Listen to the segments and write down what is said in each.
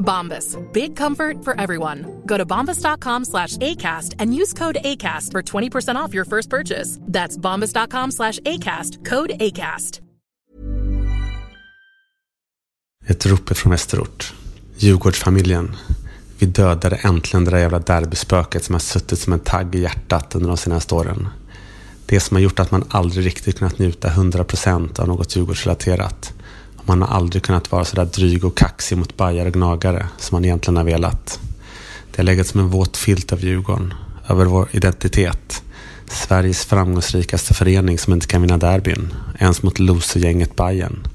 Bombas. Big comfort for everyone. Go to bombas.com slash ACAST and use code ACAST for 20% off your first purchase. That's bombas.com slash ACAST. Code ACAST. Ett rop från Västerort. Djurgårdsfamiljen. Vi dödade äntligen det där jävla derbyspöket som har suttit som en tagg i hjärtat under de senaste åren. Det som har gjort att man aldrig riktigt kunnat njuta 100% av något Djurgårdsrelaterat. Och man har aldrig kunnat vara sådär dryg och kaxig mot bajar och gnagare som man egentligen har velat. Det har legat som en våt filt av Djurgården, över vår identitet. Sveriges framgångsrikaste förening som inte kan vinna derbyn, ens mot losergänget Bayern.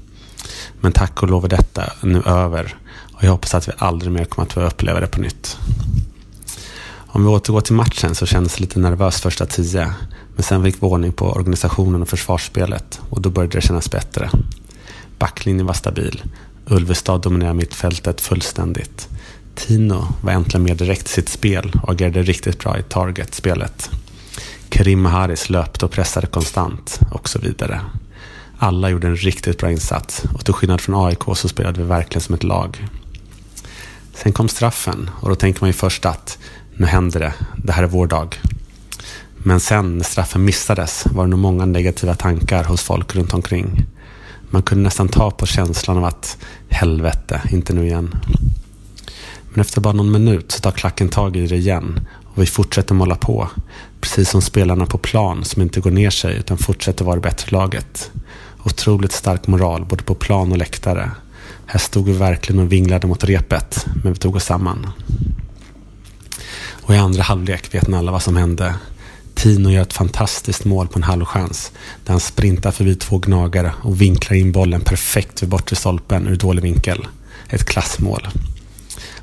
Men tack och lov är detta nu över och jag hoppas att vi aldrig mer kommer att få uppleva det på nytt. Om vi återgår till matchen så kändes det lite nervöst första tio. Men sen fick vi ordning på organisationen och försvarsspelet och då började det kännas bättre. Backlinjen var stabil. Ulvestad dominerade mittfältet fullständigt. Tino var äntligen mer direkt i sitt spel och agerade riktigt bra i target-spelet. Karim Haris löpte och pressade konstant och så vidare. Alla gjorde en riktigt bra insats och till skillnad från AIK så spelade vi verkligen som ett lag. Sen kom straffen och då tänker man ju först att nu händer det, det här är vår dag. Men sen när straffen missades var det nog många negativa tankar hos folk runt omkring. Man kunde nästan ta på känslan av att helvete, inte nu igen. Men efter bara någon minut så tar klacken tag i det igen och vi fortsätter måla på. Precis som spelarna på plan som inte går ner sig utan fortsätter vara det bättre laget. Otroligt stark moral både på plan och läktare. Här stod vi verkligen och vinglade mot repet, men vi tog oss samman. Och i andra halvlek vet ni alla vad som hände. Tino gör ett fantastiskt mål på en halvchans. Där han sprintar förbi två gnagare och vinklar in bollen perfekt vid bortre stolpen ur dålig vinkel. Ett klassmål.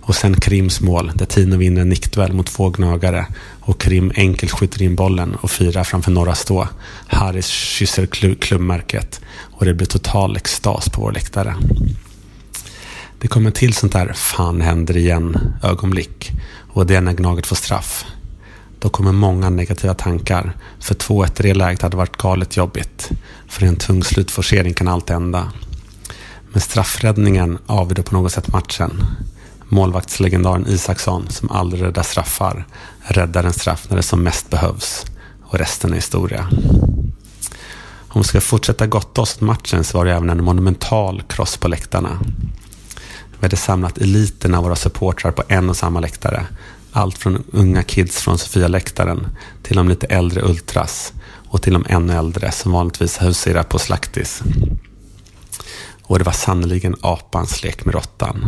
Och sen Krims mål där Tino vinner en nickduell mot två gnagare och Krim enkelt skjuter in bollen och firar framför norra stå. Harris kysser klubbmärket och det blir total extas på vår läktare. Det kommer till sånt där fan händer igen ögonblick och det är när Gnaget får straff. Då kommer många negativa tankar. För 2-1 i det läget hade varit galet jobbigt. För i en tung slutforcering kan allt hända. Men straffräddningen avgjorde på något sätt matchen. Målvaktslegendaren Isaksson, som aldrig räddar straffar, räddar en straff när det som mest behövs. Och resten är historia. Om vi ska fortsätta gotta oss åt matchen så var det även en monumental kross på läktarna. Vi hade samlat eliten av våra supportrar på en och samma läktare. Allt från unga kids från Sofia-läktaren till de lite äldre ultras och till de ännu äldre som vanligtvis huserar på Slaktis. Och det var sannerligen apans lek med råttan.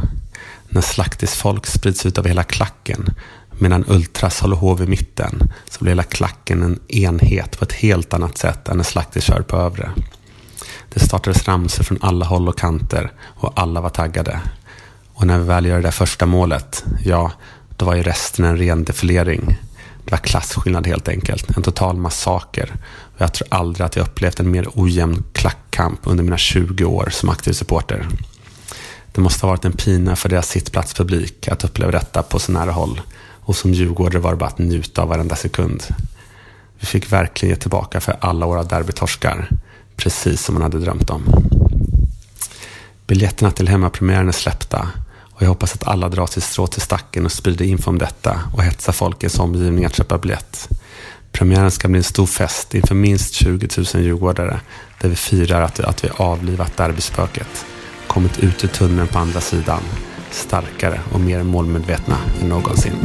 När Slaktis-folk sprids ut över hela klacken medan ultras håller hov i mitten så blir hela klacken en enhet på ett helt annat sätt än när Slaktis kör på övre. Det startades ramsor från alla håll och kanter och alla var taggade. Och när vi väl gör det där första målet, ja, då var ju resten en ren defilering. Det var klasskillnad helt enkelt. En total massaker. Jag tror aldrig att jag upplevt en mer ojämn klackkamp under mina 20 år som aktiv supporter. Det måste ha varit en pina för deras sittplatspublik att uppleva detta på så nära håll. Och som djurgårdare var det bara att njuta av varenda sekund. Vi fick verkligen ge tillbaka för alla våra derbytorskar. precis som man hade drömt om. Biljetterna till hemmapremiären är släppta och jag hoppas att alla drar sitt strå till stacken och sprider info om detta och hetsar folkets omgivning att köpa biljett. Premiären ska bli en stor fest inför minst 20 000 djurgårdare där vi firar att, att vi avlivat derbyspöket, kommit ut ur tunneln på andra sidan, starkare och mer målmedvetna än någonsin.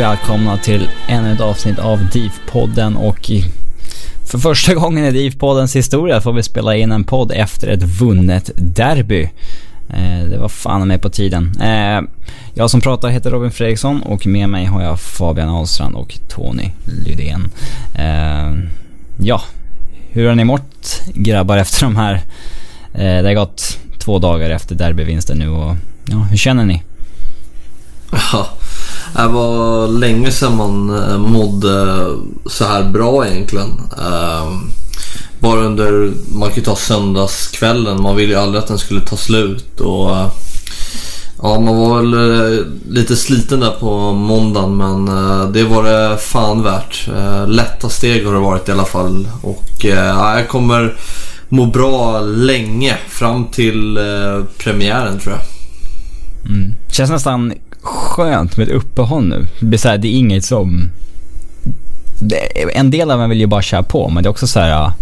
Välkomna till ännu ett avsnitt av DIF-podden och för första gången i DIF-poddens historia får vi spela in en podd efter ett vunnet derby. Eh, det var fan med på tiden. Eh, jag som pratar heter Robin Fredriksson och med mig har jag Fabian Ahlstrand och Tony Lydén. Eh, ja, hur har ni mått grabbar efter de här... Det har gått två dagar efter derbyvinsten nu och ja, hur känner ni? Ja, det var länge sedan man eh, mådde eh, så här bra egentligen. Ehm, Bara under, man kan ju ta söndagskvällen, man ville ju aldrig att den skulle ta slut. Och, eh, ja, man var väl lite sliten där på måndagen men det var det fan värt. Lätta steg har det varit i alla fall. Och ja, jag kommer må bra länge fram till premiären tror jag. Mm. Känns nästan skönt med ett uppehåll nu. Det, blir så här, det är inget som... Det, en del av en vill ju bara köra på, men det är också så här...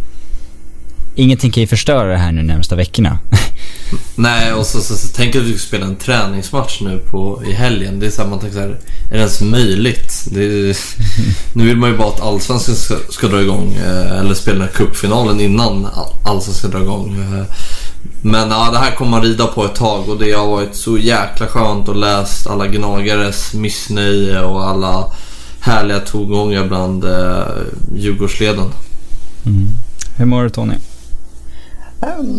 Ingenting kan ju förstöra det här nu närmsta veckorna. Nej, och så, så, så tänk att du ska spela en träningsmatch nu på, i helgen. Det är så här, man tänker så här, är det ens möjligt? Är, nu vill man ju bara att Allsvenskan ska, ska dra igång. Eh, eller spela cupfinalen innan Allsvenskan ska dra igång. Eh, men ja, det här kommer man rida på ett tag och det har varit så jäkla skönt att läst alla gnagares missnöje och alla härliga tongångar bland eh, Djurgårdsleden. Mm. Hur mår du Tony?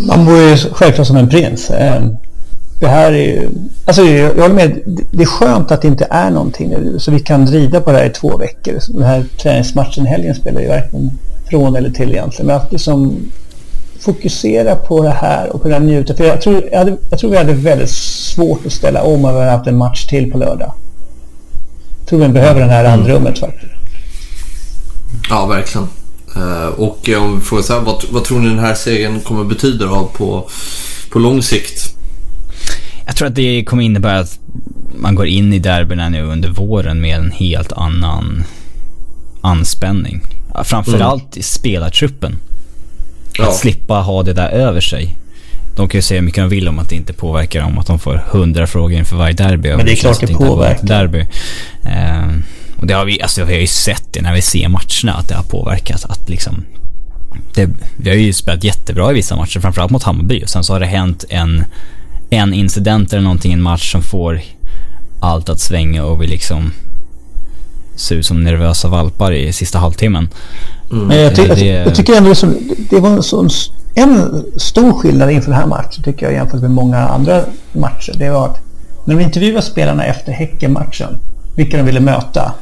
Man mår ju självklart som en prins. Eh, det här är ju, alltså jag håller med, det är skönt att det inte är någonting nu så vi kan rida på det här i två veckor. Den här träningsmatchen i helgen spelar ju verkligen från eller till egentligen. Men att liksom fokusera på det här och kunna njuta. För jag tror, jag, hade, jag tror vi hade väldigt svårt att ställa om om vi hade haft en match till på lördag. Jag tror vi behöver det här mm. andrummet faktiskt. Ja, verkligen. Uh, och om vi får säga, vad, vad tror ni den här segern kommer betyda då på, på lång sikt? Jag tror att det kommer innebära att man går in i derbyna nu under våren med en helt annan anspänning. Framförallt mm. i spelartruppen. Att slippa ha det där över sig. De kan ju säga hur mycket de vill om att det inte påverkar dem, att de får hundra frågor inför varje derby. Men det är klart det påverkar. Derby. Eh, och det har vi, alltså vi har ju sett det när vi ser matcherna, att det har påverkat. Att liksom, det, vi har ju spelat jättebra i vissa matcher, framförallt mot Hammarby. Och sen så har det hänt en, en incident eller någonting i en match som får allt att svänga och vi liksom ser ut som nervösa valpar i sista halvtimmen. Mm. Men jag, ty det, jag, tycker ändå det, det var en, sån, en stor skillnad inför den här matchen tycker jag jämfört med många andra matcher. Det var att när de intervjuade spelarna efter Häcken-matchen, vilka de ville möta,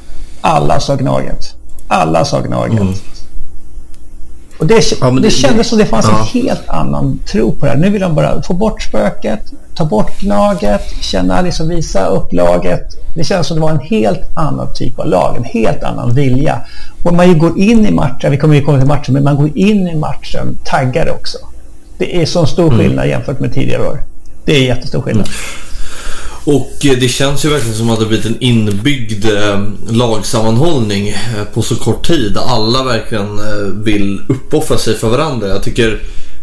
alla sa Gnaget. Alla sa Gnaget. Mm. Och det, ja, det, det kändes som det fanns ja. en helt annan tro på det här. Nu vill de bara få bort spöket, ta bort Gnaget, känna, liksom visa upp laget. Det känns som det var en helt annan typ av lag, en helt annan vilja. Och man går in i matchen, vi kommer ju komma till matchen, men man går in i matchen taggade också. Det är så stor mm. skillnad mm. jämfört med tidigare år. Det är jättestor skillnad. Mm. Och eh, det känns ju verkligen som att det blivit en inbyggd eh, lagsammanhållning eh, på så kort tid. Alla verkligen vill uppoffra sig för varandra. Jag tycker,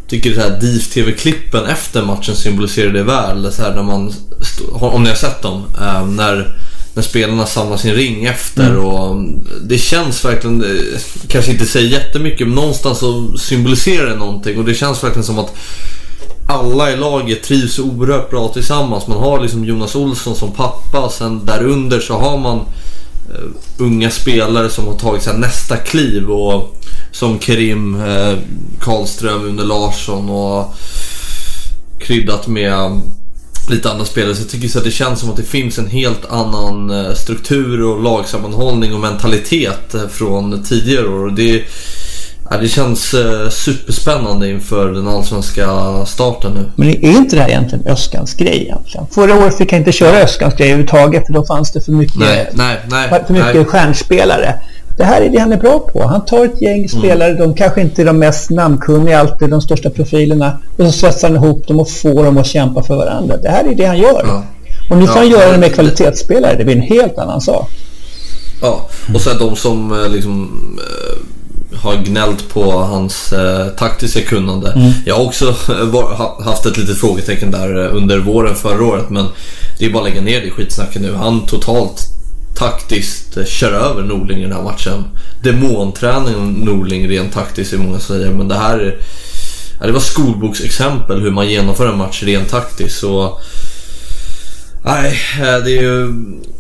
tycker det här DIF-TV-klippen efter matchen symboliserar det väl. Så här när man, om ni har sett dem. När, när spelarna samlar sin ring efter. Mm. Och det känns verkligen, kanske inte säger jättemycket, men någonstans så symboliserar det någonting. Och det känns verkligen som att alla i laget trivs oerhört bra tillsammans. Man har liksom Jonas Olsson som pappa. Sen därunder så har man uh, unga spelare som har tagit här, nästa kliv. Och, som Kerim uh, Karlström, Une Larsson och kryddat med eh, lite andra spelare. Så jag tycker så att det känns som att det finns en helt annan struktur och lagsammanhållning och mentalitet från tidigare år. Och det, ja, det känns eh, superspännande inför den allsvenska starten nu. Men är inte det här egentligen Öskans grej egentligen? Förra året fick jag inte köra Öskans grej överhuvudtaget för då fanns det för mycket, nej, nej, nej, för mycket nej. stjärnspelare. Det här är det han är bra på. Han tar ett gäng spelare, mm. de kanske inte är de mest namnkunniga alltid, de största profilerna. Och så svetsar han ihop dem och får dem att kämpa för varandra. Det här är det han gör. Ja. Och nu får ja, han göra det med kvalitetsspelare. Det blir en helt annan sak. Ja, och sen de som liksom äh, har gnällt på hans äh, taktiska kunnande. Mm. Jag har också var, haft ett litet frågetecken där under våren förra året. Men det är bara att lägga ner det skitsnacket nu. Han totalt taktiskt eh, kör över Norling i den här matchen. Demonträning Norling rent taktiskt är många säger. Men det här är, det var skolboksexempel hur man genomför en match rent taktiskt. Så, nej, eh, det är ju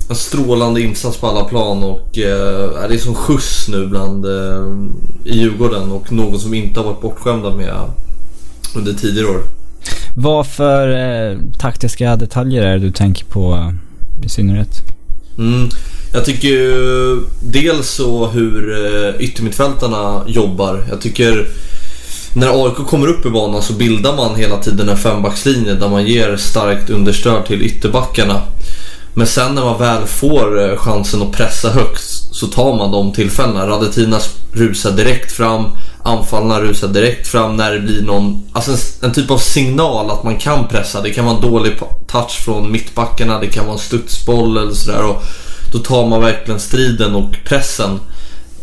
en strålande insats på alla plan och eh, det är som skjuts nu bland eh, i Djurgården och någon som inte har varit bortskämda med under tidigare år. Vad för eh, taktiska detaljer är det du tänker på i synnerhet? Mm. Jag tycker ju dels så hur eh, yttermittfältarna jobbar. Jag tycker när AIK kommer upp i banan så bildar man hela tiden en fembackslinje där man ger starkt understöd till ytterbackarna. Men sen när man väl får eh, chansen att pressa högt så tar man de tillfällena. Radetina rusar direkt fram, anfallarna rusar direkt fram när det blir någon, alltså en, en, typ av signal att man kan pressa. Det kan vara en dålig touch från mittbackarna, det kan vara en studsboll eller sådär. Och då tar man verkligen striden och pressen.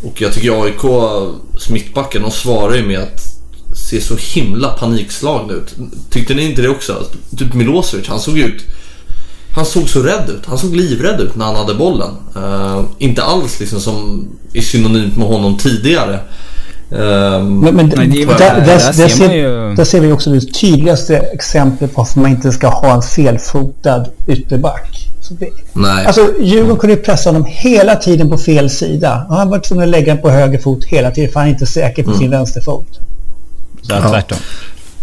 Och jag tycker AIKs mittbackar, de svarar ju med att se så himla panikslagna ut. Tyckte ni inte det också? Typ Milosevic, han såg ut han såg så rädd ut. Han såg livrädd ut när han hade bollen. Uh, inte alls liksom som är synonymt med honom tidigare. Uh, men, men Nej, där, där, där, ser ser, ju... där ser vi också det tydligaste exemplet på varför man inte ska ha en felfotad ytterback. Det, Nej. Alltså Djurgården kunde pressa honom hela tiden på fel sida. Och han var tvungen att lägga den på höger fot hela tiden för han är inte säker på mm. sin vänsterfot. Så ja. tvärtom.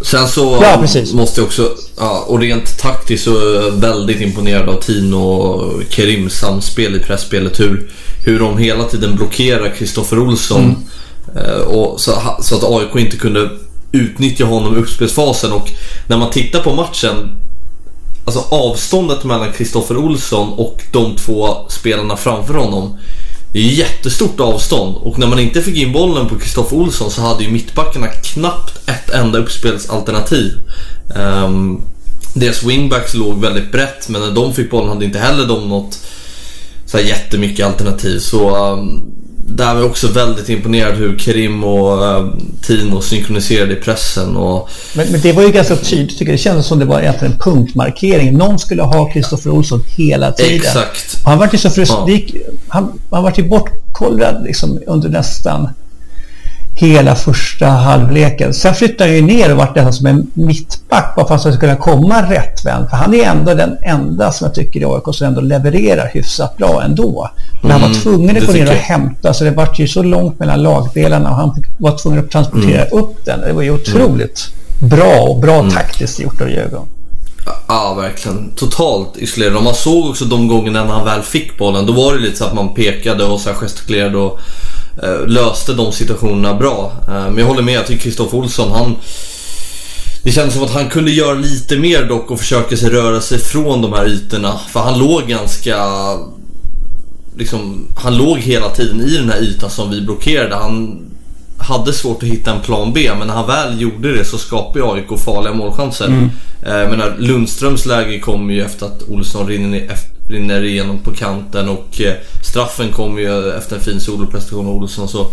Sen så ja, måste jag också, ja, och rent taktiskt så är jag väldigt imponerad av Tino och Kerims samspel i pressspelet. Hur, hur de hela tiden blockerar Kristoffer Olsson. Mm. Eh, och så, så, att AIK inte kunde utnyttja honom i uppspelsfasen. Och när man tittar på matchen, alltså avståndet mellan Kristoffer Olsson och de två spelarna framför honom det är jättestort avstånd och när man inte fick in bollen på Kristoffer Olsson så hade ju mittbackarna knappt ett enda uppspelsalternativ. Um, deras wingbacks låg väldigt brett men när de fick bollen hade inte heller de något så här jättemycket alternativ. Så um, där var jag också väldigt imponerad hur Kerim och äh, Tino synkroniserade i pressen. Och... Men, men, det var ju ganska tydligt, tycker det kändes som det var egentligen en punktmarkering. Någon skulle ha Kristoffer Olsson hela tiden. Exakt. Och han var ju så frustrerad. Ja. Han, han var ju bortkollrad liksom under nästan hela första halvleken. Sen flyttade han ju ner och vart nästan som en mittback bara för att han skulle kunna komma rättvänd. För han är ändå den enda som jag tycker i AIK som ändå levererar hyfsat bra ändå. Men mm, han var mm, tvungen att gå ner och hämta så det vart ju så långt mellan lagdelarna och han var tvungen att transportera mm. upp den. Det var ju otroligt mm. bra och bra mm. taktiskt gjort av Djurgården. Ja, verkligen. Totalt isolerad. Och man såg också de gångerna när han väl fick bollen. Då var det lite så att man pekade och så gestikulerade och Eh, löste de situationerna bra. Eh, men jag håller med, jag tycker Kristoffer Olsson, han... Det kändes som att han kunde göra lite mer dock och försöka sig röra sig från de här ytorna. För han låg ganska... Liksom, han låg hela tiden i den här ytan som vi blockerade. Han hade svårt att hitta en plan B, men när han väl gjorde det så skapade AIK farliga målchanser. Mm. Eh, men Lundströms läge kom ju efter att Olsson rinner, rinner igenom på kanten och eh, straffen kom ju efter en fin soloprestation av Olsson. Så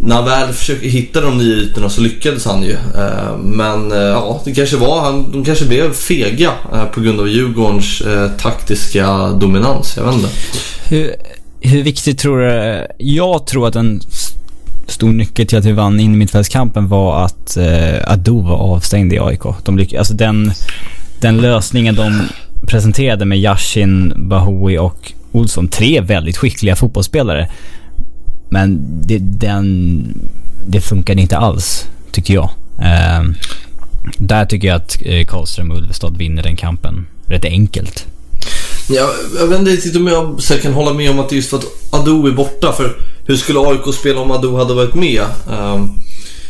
när han väl försökte hitta de nya ytorna så lyckades han ju. Eh, men ja, det kanske var, han, de kanske blev fega på grund av Djurgårdens taktiska dominans. Jag vet inte. Hur, hur viktigt tror du... Jag tror att en stor nyckel till att vi vann in i mittfältskampen var att eh, Ado var avstängd i AIK. De lyck, alltså den, den lösningen de presenterade med Yashin, Bahoui och Olsson. Tre väldigt skickliga fotbollsspelare. Men det, den, det funkade inte alls, tycker jag. Eh, där tycker jag att eh, Karlström och Ulvestad vinner den kampen rätt enkelt. Ja, jag vet inte riktigt om jag så kan hålla med om att det är just för att Ado är borta. För hur skulle AIK spela om Ado hade varit med? Um,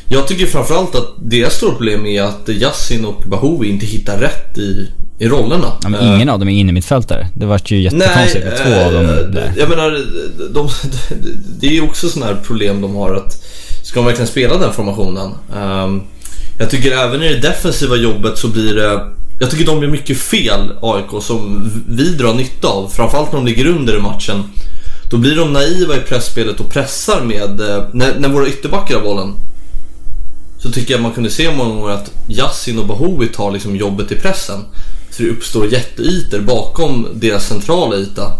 jag tycker framförallt att deras stora problem är att Yassin och Bahoui inte hittar rätt i, i rollerna. Ja, men ingen uh, av dem är innermittfältare. Det vart ju jättekonstigt med två av dem eh, där. Jag menar, de, de, det är ju också sådana här problem de har att ska de verkligen spela den formationen? Um, jag tycker även i det defensiva jobbet så blir det jag tycker de gör mycket fel, AIK, som vi drar nytta av. Framförallt när de ligger under i matchen. Då blir de naiva i pressspelet och pressar med... Eh, när, när våra ytterbackar har bollen. Så tycker jag man kunde se många gånger att Yassin och Bahoui tar liksom jobbet i pressen. Så det uppstår jätteytor bakom deras centrala yta.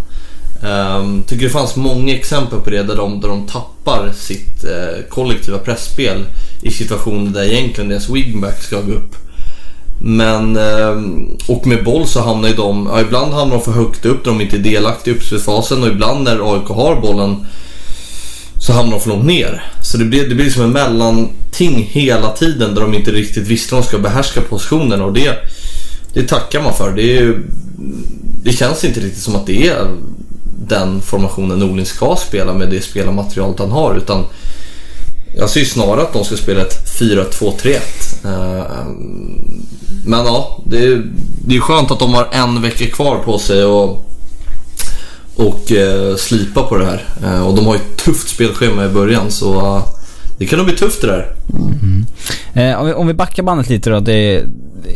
Um, tycker det fanns många exempel på det där de, där de tappar sitt uh, kollektiva pressspel i situationer där egentligen deras wingback ska gå upp. Men, ehm, och med boll så hamnar ju de, ja, ibland hamnar de för högt upp där de inte är delaktiga i uppspelsfasen och ibland när AIK har bollen så hamnar de för långt ner. Så det blir, det blir som en mellanting hela tiden där de inte riktigt visste hur de ska behärska positionerna och det, det tackar man för. Det, är, det känns inte riktigt som att det är den formationen Norling ska spela med det spelarmaterialet han har utan jag ser ju snarare att de ska spela ett 4-2-3-1. Men ja, det är, det är skönt att de har en vecka kvar på sig och, och eh, slipa på det här. Eh, och de har ju ett tufft spelschema i början så det kan nog bli tufft det där. Mm. Eh, om, vi, om vi backar bandet lite då. Det,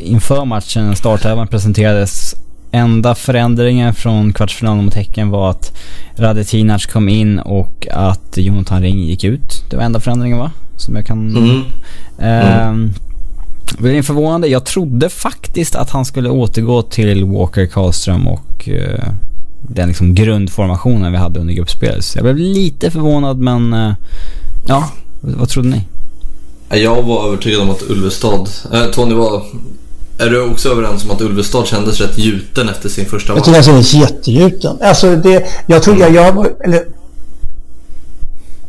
inför matchen, startelvan presenterades. Enda förändringen från kvartsfinalen mot Häcken var att Radetinac kom in och att Jonathan Ring gick ut. Det var enda förändringen va? Som jag kan... Mm. Mm. Det är förvånande. Jag trodde faktiskt att han skulle återgå till Walker, Karlström och uh, den liksom grundformationen vi hade under gruppspelet. Så jag blev lite förvånad men uh, ja, vad trodde ni? Jag var övertygad om att Ulvestad, äh, Tony var är du också överens om att Ulvestad kändes rätt gjuten efter sin första match? Jag tycker han kändes jättegjuten. Alltså det, jag tror jag, jag eller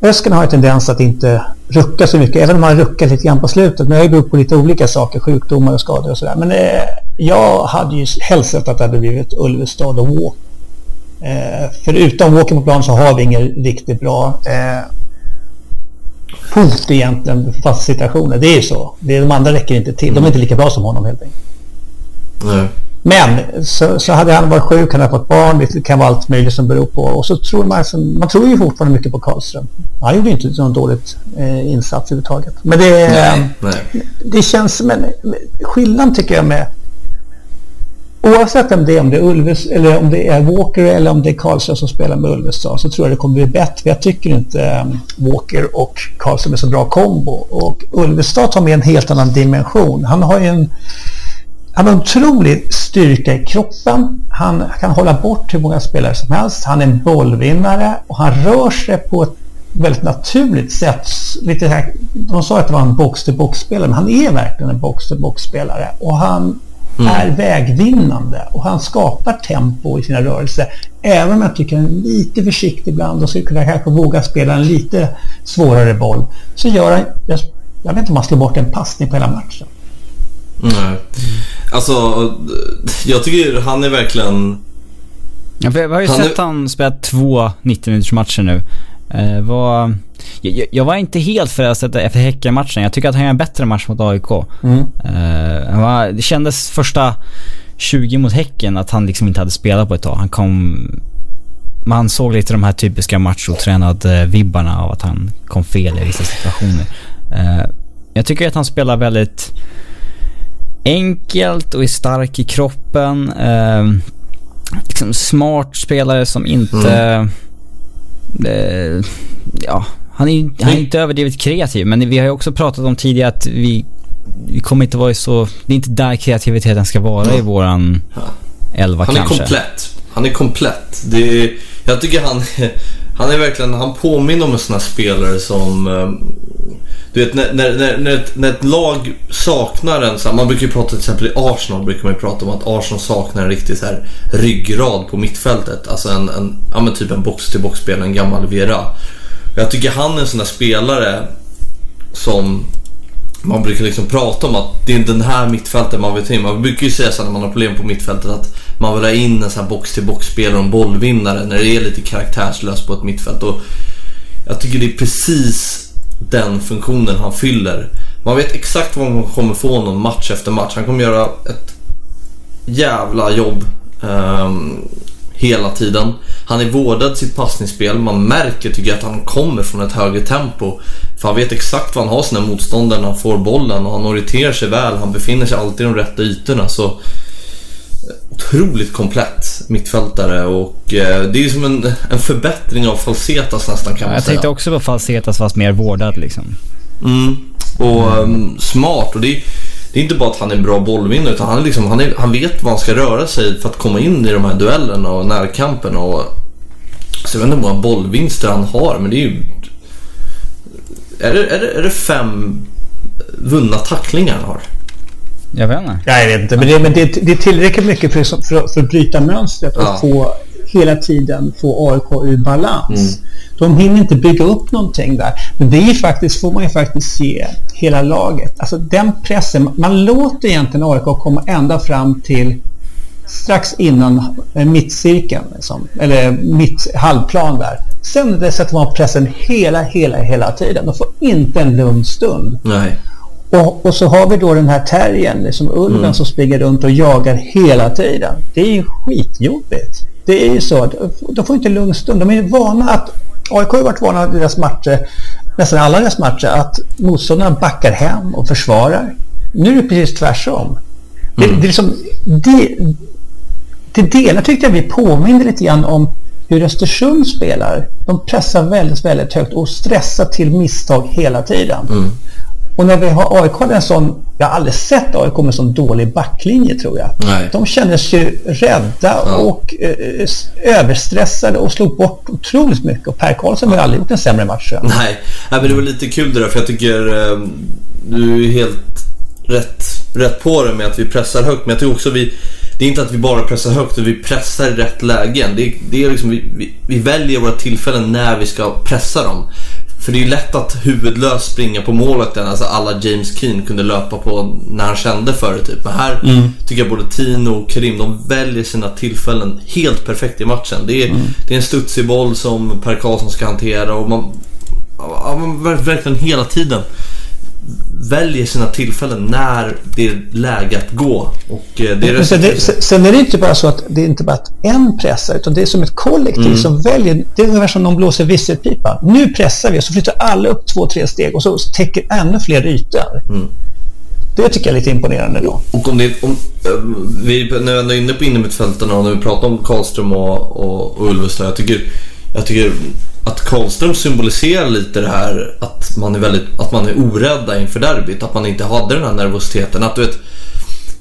Ösken har en tendens att inte rucka så mycket, även om han ruckar lite grann på slutet. Men det beror på lite olika saker, sjukdomar och skador och sådär. Men eh, jag hade ju helst sett att det hade blivit Ulvestad och Walk. Eh, för utan Walken på plan så har vi ingen riktigt bra eh, hot egentligen fast situationer. Det är ju så. Det, de andra räcker inte till. De är inte lika bra som honom helt enkelt. Nej. Men så, så hade han varit sjuk, han hade fått barn, det kan vara allt möjligt som beror på. Och så tror man, man tror ju fortfarande mycket på Karlström. Han gjorde inte någon dåligt eh, insats överhuvudtaget. Men det, nej, nej. det känns som en skillnad tycker jag med Oavsett om det är, om det är Ulves, eller om det är Walker eller om det är Karlström som spelar med Ulvestad så tror jag det kommer bli bättre. Jag tycker inte um, Walker och Karlström är så bra kombo. Och Ulvestad tar med en helt annan dimension. Han har ju en han har en otrolig styrka i kroppen. Han kan hålla bort hur många spelare som helst. Han är en bollvinnare och han rör sig på ett väldigt naturligt sätt. Lite här, de sa att det var en box-to-box-spelare, men han är verkligen en box-to-box-spelare. Och han mm. är vägvinnande och han skapar tempo i sina rörelser. Även om jag tycker han är lite försiktig ibland och skulle kunna kanske våga spela en lite svårare boll. Så gör han, jag, jag vet inte om han slår bort en passning på hela matchen. Nej. Alltså, jag tycker han är verkligen... Ja, vi har ju han sett är... han spela två 90 minuters matcher nu. Eh, var, jag, jag, var inte helt förälskad efter Häcken-matchen. Jag tycker att han gör en bättre match mot AIK. Mm. Eh, var, det kändes första 20 mot Häcken att han liksom inte hade spelat på ett tag. Han kom... Man såg lite de här typiska machotränad-vibbarna av att han kom fel i vissa situationer. Eh, jag tycker att han spelar väldigt enkelt och är stark i kroppen. Eh, liksom smart spelare som inte... Mm. Eh, ja, han är, han är inte överdrivet kreativ men vi har ju också pratat om tidigare att vi, vi kommer inte vara så... Det är inte där kreativiteten ska vara mm. i våran elva kanske. Han är komplett. Han är komplett. Det är, jag tycker han... Han är verkligen, han påminner om en sån här spelare som... Du vet när, när, när, när, ett, när ett lag saknar en, så här, man brukar ju prata till exempel i Arsenal brukar man ju prata om att Arsenal saknar en riktig så här ryggrad på mittfältet. Alltså en, en ja men typ en box-till-box-spelare, en gammal Vera. Jag tycker han är en sån där spelare som man brukar liksom prata om att det är den här mittfältet man vill ta in. Man brukar ju säga så när man har problem på mittfältet att man vill ha in en sån här box-till-box-spelare och en bollvinnare när det är lite karaktärslöst på ett mittfält. Och jag tycker det är precis den funktionen han fyller. Man vet exakt vad man kommer få någon match efter match. Han kommer göra ett jävla jobb um, hela tiden. Han är vårdad sitt passningsspel. Man märker tycker jag att han kommer från ett högre tempo. För han vet exakt vad han har sina motståndare när han får bollen och han orienterar sig väl. Han befinner sig alltid i de rätta ytorna. Så otroligt komplett mittfältare och eh, det är som en, en förbättring av Falsetas nästan kan man Jag säga. tänkte också på Falsetas fast mer vårdad liksom. Mm. Och um, smart. Och det är, det är inte bara att han är en bra bollvinnare utan han, är liksom, han, är, han vet vad han ska röra sig för att komma in i de här duellerna och närkampen. Och, så jag vet inte hur många bollvinster han har men det är ju... Är det, är det, är det fem vunna tacklingar han har? Jag vet inte. Ja, jag vet inte, men det, men det, det är tillräckligt mycket för, för, för att bryta mönstret och Ja. få hela tiden få AIK ur balans. Mm. De hinner inte bygga upp någonting där. Men det är faktiskt, får man ju faktiskt se hela laget. Alltså den pressen, man låter egentligen AIK komma ända fram till strax innan eh, mittcirkeln, liksom, eller mitt halvplan där. Sen det sätter man pressen hela, hela, hela tiden. De får inte en lugn stund. Nej. Och, och så har vi då den här terriern, liksom ulven Mm. som springer runt och jagar hela tiden. Det är ju skitjobbigt. Det är ju så. de- De får inte lugn stund. De är ju vana att... AIK har ju varit vana i deras matcher, nästan alla deras matcher, att motståndarna backar hem och försvarar. Nu är det precis tvärtom. Det, det är liksom... Det, till delar tyckte jag vi påminner lite grann om hur Östersund spelar. De pressar väldigt, väldigt högt och stressar till misstag hela tiden. Och när vi har AIK hade en sån, jag har aldrig sett AIK med en sån dålig backlinje tror jag. Nej. De kändes ju rädda och eh, överstressade och slog bort otroligt mycket. Och Per Karlsson har ju aldrig gjort en sämre match. Nej, Nej men det var lite kul det där för jag tycker eh, du är helt rätt, rätt på det med att vi pressar högt. Men jag tycker också vi det är inte att vi bara pressar högt utan vi pressar i rätt lägen. Det, är- det är liksom, vi, vi, vi väljer våra tillfällen när vi ska pressa dem. För det är ju lätt att huvudlöst springa på målet alltså alla James Keane kunde löpa på när han kände för det typ. Men här tycker jag både Tino och Karim de väljer sina tillfällen helt perfekt i matchen. Det är, det är en studsig boll som Per Karlsson ska hantera och man, ja, man ver- verkligen hela tiden väljer sina tillfällen när det är läge att gå. Och eh, det är sen, det, sen- är det inte bara så att det är inte bara att en pressar utan det är som ett kollektiv Mm. som väljer. Det är ungefär som de blåser visselpipa. Nu pressar vi och så flyttar alla upp två, tre steg och så täcker ännu fler ytor. Mm. Det tycker jag är lite imponerande då. Och om det, om, eh, vi, när vi ändå är inne på innermittfältarna och när vi pratar om Karlström och, och, och Ulvestad. Jag tycker, jag tycker att Karlström symboliserar lite det här att man är väldigt, att man är orädda inför derbyt. Att man inte hade den här nervositeten. Att du vet,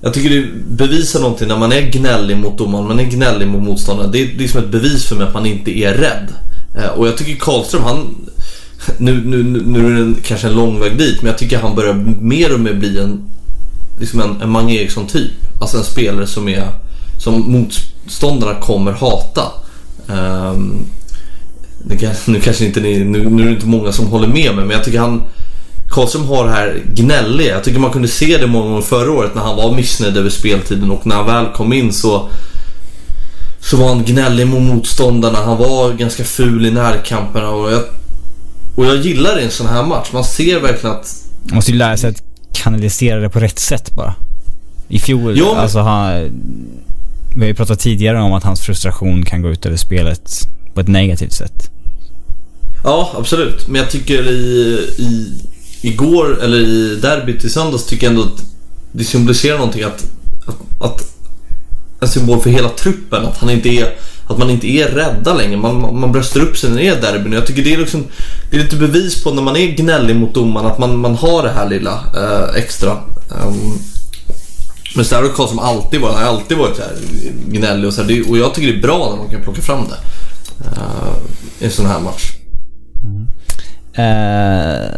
jag tycker det bevisar någonting när man är gnällig mot domaren, man är gnällig mot motståndaren. Det är liksom ett bevis för mig att man inte är rädd. Eh, och jag tycker Karlström, han... Nu, nu, nu nu är det kanske en lång väg dit, men jag tycker han börjar mer och mer bli en liksom en, en Mange Eriksson typ. Alltså en spelare som är som motståndarna kommer hata. Um, nu, kan, nu kanske inte ni, nu, nu är det inte många som håller med mig men jag tycker han Karlström har det här gnälliga. Jag tycker man kunde se det många gånger förra året när han var missnöjd över speltiden och när han väl kom in så så var han gnällig mot motståndarna. Han var ganska ful i närkamperna och jag, och jag gillar det i en sån här match. Man ser verkligen att Man måste ju lära sig att kanalisera det på rätt sätt bara. I fjol, Jo, men- alltså han... Vi har ju pratat tidigare om att hans frustration kan gå ut över spelet på ett negativt sätt. Ja, absolut. Men jag tycker i, i igår, eller i derbyt i söndags, tycker jag ändå att det symboliserar någonting att, att, att en symbol för hela truppen, att, han inte är, att man inte är rädda längre. Man, man- man bröstar upp sig när det är derbyn. Jag tycker det är, liksom, det är lite bevis på när man är gnällig mot domaren att man, man har det här lilla eh, extra. Um, men så där har Karlsson alltid varit. Har alltid varit så här gnällig och så här. Det, och jag tycker det är bra när man kan plocka fram det. Eh, i en sån här match. Mm. Uh,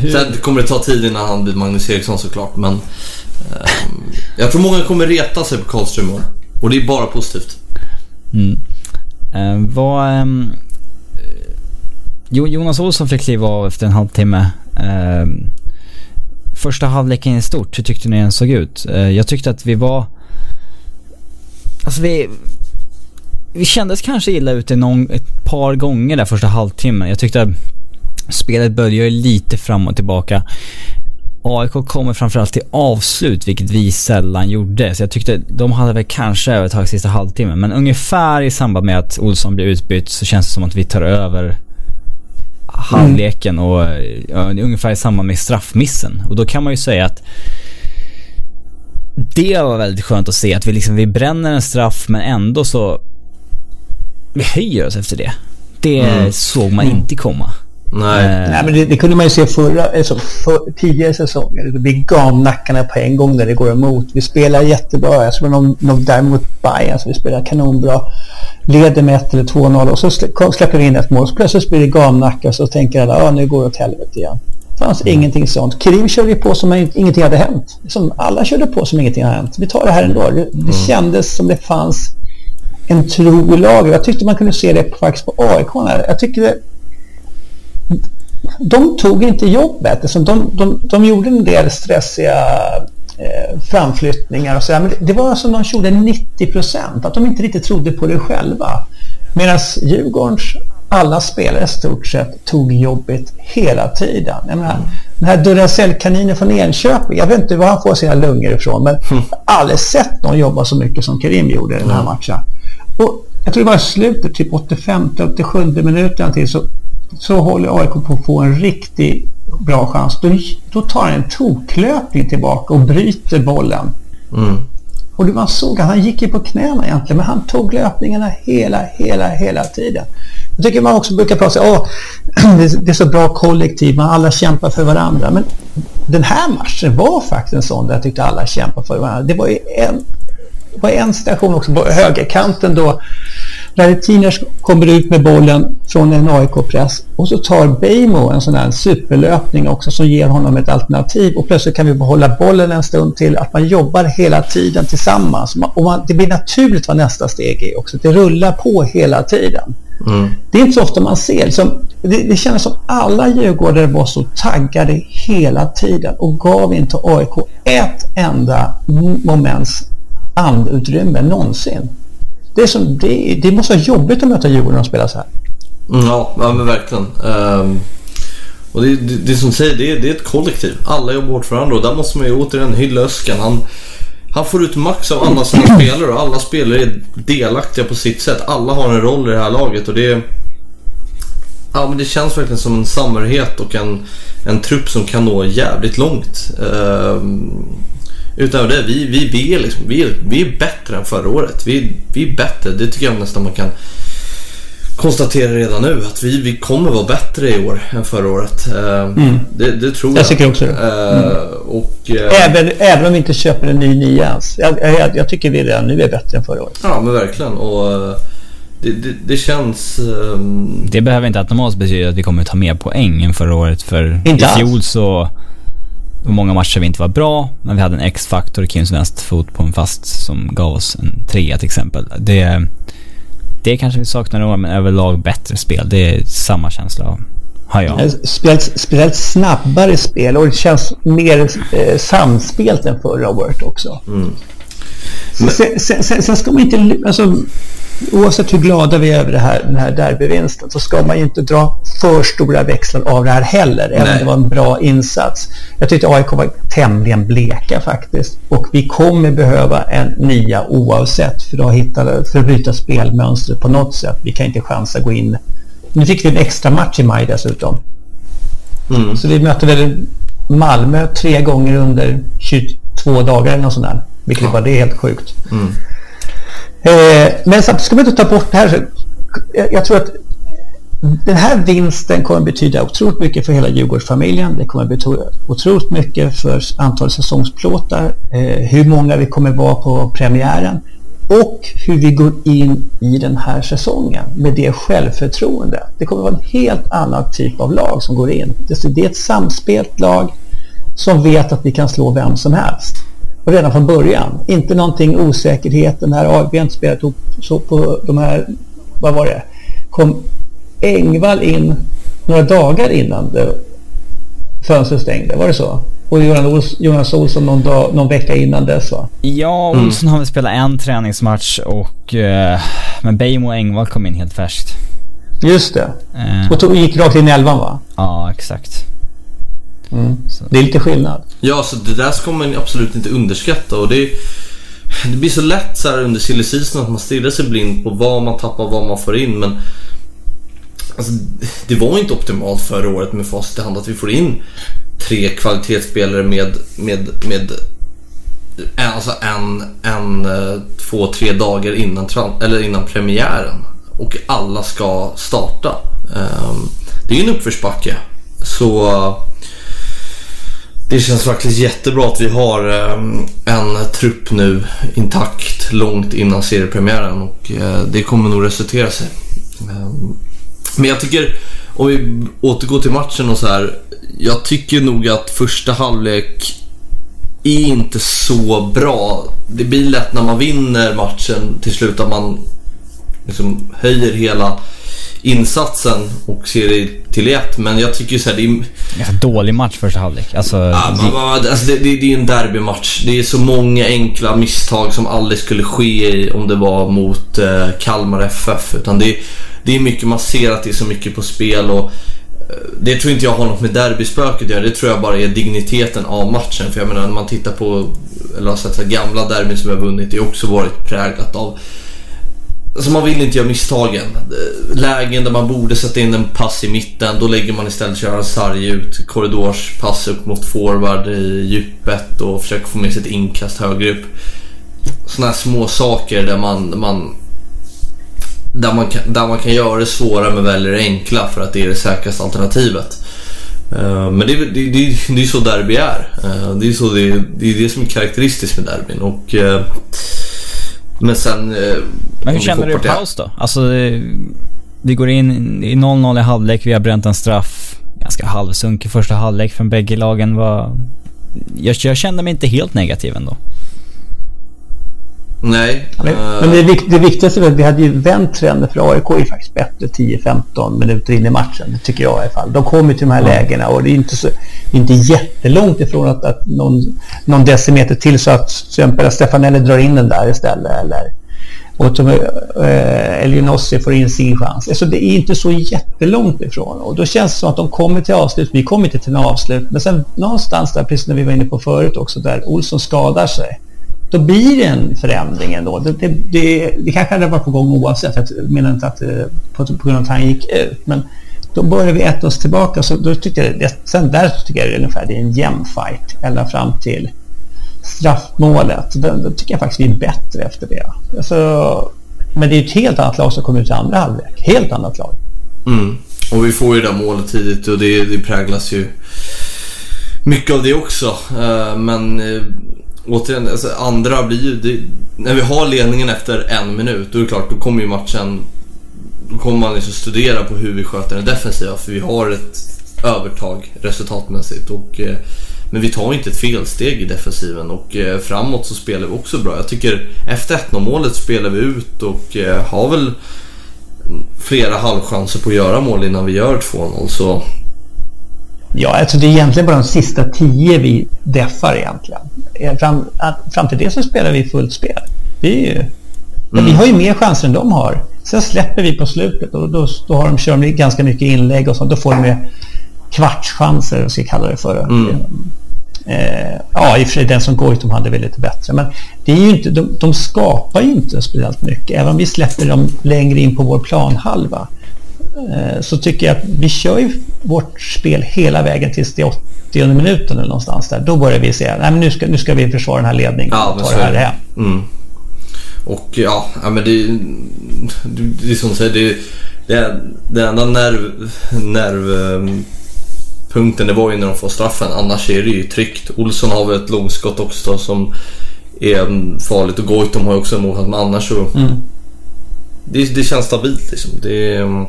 hur... Sen kommer det ta tid innan han blir Magnus Eriksson såklart, men uh, jag tror många kommer reta sig på Karlström och det är bara positivt. Mm. Uh, vad... Um, Jonas Olsson fick kliva av efter en halvtimme. Uh, första halvleken i stort, hur tyckte ni den såg ut? Uh, jag tyckte att vi var... Alltså vi... Vi kändes kanske illa ute någon, ett par gånger där första halvtimmen. Jag tyckte att spelet började lite fram och tillbaka. AIK kommer framförallt till avslut, vilket vi sällan gjorde. Så jag tyckte de hade väl kanske övertag sista halvtimmen. Men ungefär i samband med att Olsson blir utbytt så känns det som att vi tar över halvleken och ja, ungefär i samband med straffmissen. Och då kan man ju säga att det var väldigt skönt att se att vi liksom, vi bränner en straff men ändå så vi höjer oss efter det. Det mm. såg man mm. inte komma. Nej. Eh. Nej, men det, det, kunde man ju se förra, alltså för, tidigare säsonger. Det blir gamnackarna på en gång när det går emot. Vi spelar jättebra. Jag tror någon, någon där mot Bayern så vi spelar kanonbra. Leder med 1 eller 2-0 och så släpper vi in ett mål. Så plötsligt blir det gamnackar så tänker alla att nu går det åt helvete igen. Det fanns mm. ingenting sånt. Krim körde på som om ingenting hade hänt. Som alla körde på som ingenting hade hänt. Vi tar det här ändå. Det, det mm. kändes som det fanns en tro i laget. Jag tyckte man kunde se det faktiskt på AIK. Jag tycker det, de tog inte jobbet. Alltså de, de, de gjorde en del stressiga eh, framflyttningar och så men det var som de gjorde 90 procent. Att de inte riktigt trodde på det själva. Medan Djurgårdens alla spelare stort sett tog jobbet hela tiden. Jag menar, den här Duracell-kaninen från Enköping, jag vet inte var han får sina lungor ifrån, men jag har aldrig sett någon jobba så mycket som Karim gjorde i den här matchen. Och jag tror det var i slutet, typ 85-87 minuten till så så håller AIK på att få en riktigt bra chans. Då, då tar han en toklöpning tillbaka och bryter bollen. Mm. Och man såg att han gick ju på knäna egentligen, men han tog löpningarna hela, hela, hela tiden. Jag tycker man också brukar prata om att det är så bra kollektiv, man alla kämpar för varandra. Men den här matchen var faktiskt en sån där jag tyckte alla kämpar för varandra. Det var ju en, var en station också på högerkanten då Larry Tiners kommer ut med bollen från en AIK-press och så tar Beijmo en sån här superlöpning också som ger honom ett alternativ och plötsligt kan vi behålla bollen en stund till att man jobbar hela tiden tillsammans och man, det blir naturligt vad nästa steg är också. Det rullar på hela tiden. Mm. Det är inte så ofta man ser. Som, det, det känns som alla djurgårdare var så taggade hela tiden och gav inte AIK ett enda moments andutrymme någonsin. Det, är som, det, det måste vara jobbigt att möta Djurgården och spela så här. Mm, ja, men verkligen. Um, och det, det, det som säger, det är, det är ett kollektiv. Alla jobbar hårt för varandra och där måste man ju återigen hylla Öskan. Han, han får ut max av alla sina spelare och alla spelare är delaktiga på sitt sätt. Alla har en roll i det här laget och det Ja men det känns verkligen som en samhörighet och en, en trupp som kan nå jävligt långt. Um, Utöver det, vi, vi, vi, är liksom, vi, är, vi är bättre än förra året. Vi, vi är bättre, det tycker jag nästan man kan konstatera redan nu. Att vi, vi kommer vara bättre i år än förra året. Eh, mm. Det, det, tror jag. Jag tycker också det. Eh, mm. Och, eh, även, även om vi inte köper en ny nia ens. Jag, jag, jag, tycker vi redan nu är bättre än förra året. Ja men verkligen. Och, det, det, det, känns... Um... Det behöver inte automatiskt betyda att vi kommer ta mer poäng än förra året. För inte i fjol så det var många matcher vi inte var bra, men vi hade en X-faktor, Kims vänsterfot på en fast som gav oss en trea till exempel. Det, det kanske vi saknar i år, men överlag bättre spel. Det är samma känsla har jag. Spelat, spelat snabbare spel och det känns mer eh, samspelt än förra året också. Mm. Men... Sen, sen, sen, sen, ska man inte... Alltså, oavsett hur glada vi är över det här, den här derbyvinsten så ska man ju inte dra för stora växlar av det här heller, även om det var en bra insats. Jag tyckte AIK var tämligen bleka faktiskt och vi kommer behöva en nia oavsett för att, hitta, för att bryta spelmönstret på något sätt. Vi kan inte chansa att gå in. Nu fick vi en extra match i maj dessutom. Mm. Så vi möter väl Malmö tre gånger under 22 dagar eller något sånt där. Vilket ja. var det helt sjukt. Mm. Eh, men samtidigt ska man inte ta bort det här. Jag, tror att den här vinsten kommer betyda otroligt mycket för hela Djurgårdsfamiljen. Det kommer betyda otroligt mycket för antalet säsongsplåtar, eh, hur många vi kommer vara på premiären. och hur vi går in i den här säsongen med det självförtroende. Det kommer vara en helt annan typ av lag som går in. Det är ett samspelt lag som vet att vi kan slå vem som helst. Redan från början. Inte någonting osäkerhet. Den här, inte spelat ihop så på de här, vad var det? Kom Engvall in några dagar innan det fönstret stängde, var det så? Och Jonas Olsson någon, dag, någon vecka innan dess va? Ja, mm. Olsson mm. har väl spelat en träningsmatch och... Uh, men Beijmo och Engvall kom in helt färskt. Just det. Uh. Och tog, gick rakt in i elvan va? Ja, exakt. Mm. Det är lite skillnad. Ja, så det där ska man absolut inte underskatta och det... Det blir så lätt så här under silly season att man stirrar sig blind på vad man tappar och vad man får in men Alltså, det var inte optimalt förra året med facit i hand att vi får in tre kvalitetsspelare med, med, med eh, alltså en, en, eh, två, tre dagar innan, eller innan premiären. Och alla ska starta. Ehm, det är ju en uppförsbacke. Så det känns faktiskt jättebra att vi har ehm, en trupp nu intakt långt innan seriepremiären och eh, det kommer nog resultera sig. Ehm, men jag tycker, om vi återgår till matchen och så här. Jag tycker nog att första halvlek är inte så bra. Det blir lätt när man vinner matchen till slut att man liksom höjer hela insatsen och ser det till ett. Men jag tycker så här, det är... Ganska dålig match första halvlek. Alltså, ja, det... Alltså, det, det, det är en derbymatch. Det är så många enkla misstag som aldrig skulle ske om det var mot eh, Kalmar FF. Utan det, det är mycket, man ser att det är så mycket på spel och eh, det tror inte jag har något med derbyspöket att göra. Det tror jag bara är digniteten av matchen. För jag menar när man tittar på, eller har sett gamla derbyn som har vunnit, det har också varit präglat av Alltså man vill inte göra misstagen. Lägen där man borde sätta in en pass i mitten, då lägger man istället köra sarg ut, korridorspass upp mot forward i djupet och försöker få med sig ett inkast högre upp. Sådana här små saker där man, man där man, kan, där man kan göra det svåra men väljer det enkla för att det är det säkraste alternativet. Eh, men det, det, det, det är så derby är. Eh, det, är så det, det är det som är karaktäristiskt med derbyn. Och, eh, men sen... men hur känner du i paus då? Alltså, vi går in i 0-0 i halvlek, vi har bränt en straff. Ganska halvsunkig första halvlek från bägge lagen. Var, jag, jag kände mig inte helt negativ ändå. Nej. Men, uh... men det, det viktigaste är att vi hade ju vänt trenden för AIK är faktiskt bättre 10-15 minuter in i matchen. Det tycker jag i alla fall. De kommer till de här mm. lägena och det är inte, så, inte jättelångt ifrån att, att någon, någon decimeter till så att till exempel Stefanelli drar in den där istället. Eller, och att eh, Elionossi får in sin chans. Alltså det är inte så jättelångt ifrån. Och då känns det som att de kommer till avslut. Vi kommer inte till en avslut. Men sen någonstans där, precis när vi var inne på förut också, där Olsson skadar sig då blir det en förändring ändå. Det, det, det, det kanske hade varit på gång oavsett. Jag menar inte att eh, på, på grund av att han gick ut. Men då började vi äta oss tillbaka. Så då tyckte jag, det, sen där tycker jag det är ungefär det är en jämn fight ända fram till straffmålet. Då, då tycker jag faktiskt vi är bättre efter det. Alltså, men det är ett helt annat lag som kommer ut i andra halvlek. Helt annat lag. Mm. Och vi får ju det där målet tidigt och det, det präglas ju mycket av det också. Eh, men eh, återigen, alltså andra blir ju... Det, när vi har ledningen efter en minut, då är det klart, då kommer ju matchen... Då kommer man liksom studera på hur vi sköter den defensiva, för vi har ett övertag resultatmässigt. Och, eh, men vi tar inte ett felsteg i defensiven och eh, framåt så spelar vi också bra. Jag tycker efter 1-0 målet spelar vi ut och eh, har väl flera halvchanser på att göra mål innan vi gör 2-0. Så Ja, alltså det är egentligen bara de sista tio vi deffar egentligen. Eh, fram, fram till det så spelar vi fullt spel. Är ju, mm. Vi har ju mer chanser än de har. Sen släpper vi på slutet och då, då har de, kör de ganska mycket inlägg och sånt. Då får de med kvartschanser, ska jag kalla det för. Mm. Eh, ja, i och för sig den som Goitom hade väl lite bättre. Men det är ju inte, de, de skapar ju inte speciellt mycket. Även om vi släpper dem längre in på vår planhalva. Eh, så tycker jag att vi kör ju vårt spel hela vägen tills det 80 minuten eller någonstans där. Då börjar vi nej men nu ska, nu ska vi försvara den här ledningen ja, och ta det här hem. Mm. Och ja, ja men det, det, det är som du säger, det, det, det enda nerv, nervpunkten det var ju när de får straffen. Annars är det ju tryggt. Olsson har väl ett långskott också som är farligt. Och Goitom har ju också en målchans. Men annars så... Mm. Det, det känns stabilt liksom. Det är...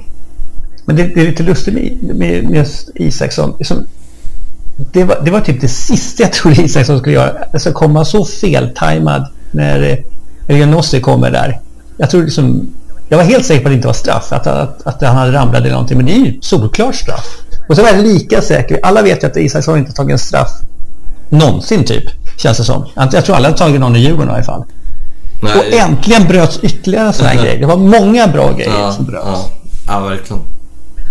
Men det, det är lite lustigt med, med, med Isaksson. Liksom, det, var, det var typ det sista jag trodde Isaksson skulle göra. Alltså komma så feltajmad när Elianossi kommer där. Jag tror liksom... Jag var helt säker på att det inte var straff. Att, att, att han hade ramlat eller någonting. Men det är ju solklart straff. Och så var jag lika säker. Alla vet ju att Isaksson inte tagit en straff någonsin typ. Känns det som. Jag tror alla har tagit någon i Djurgården i alla fall. Nej. Och äntligen bröts ytterligare en sån här grej. Det var många bra grejer ja, som bröts. Ja, ja, verkligen.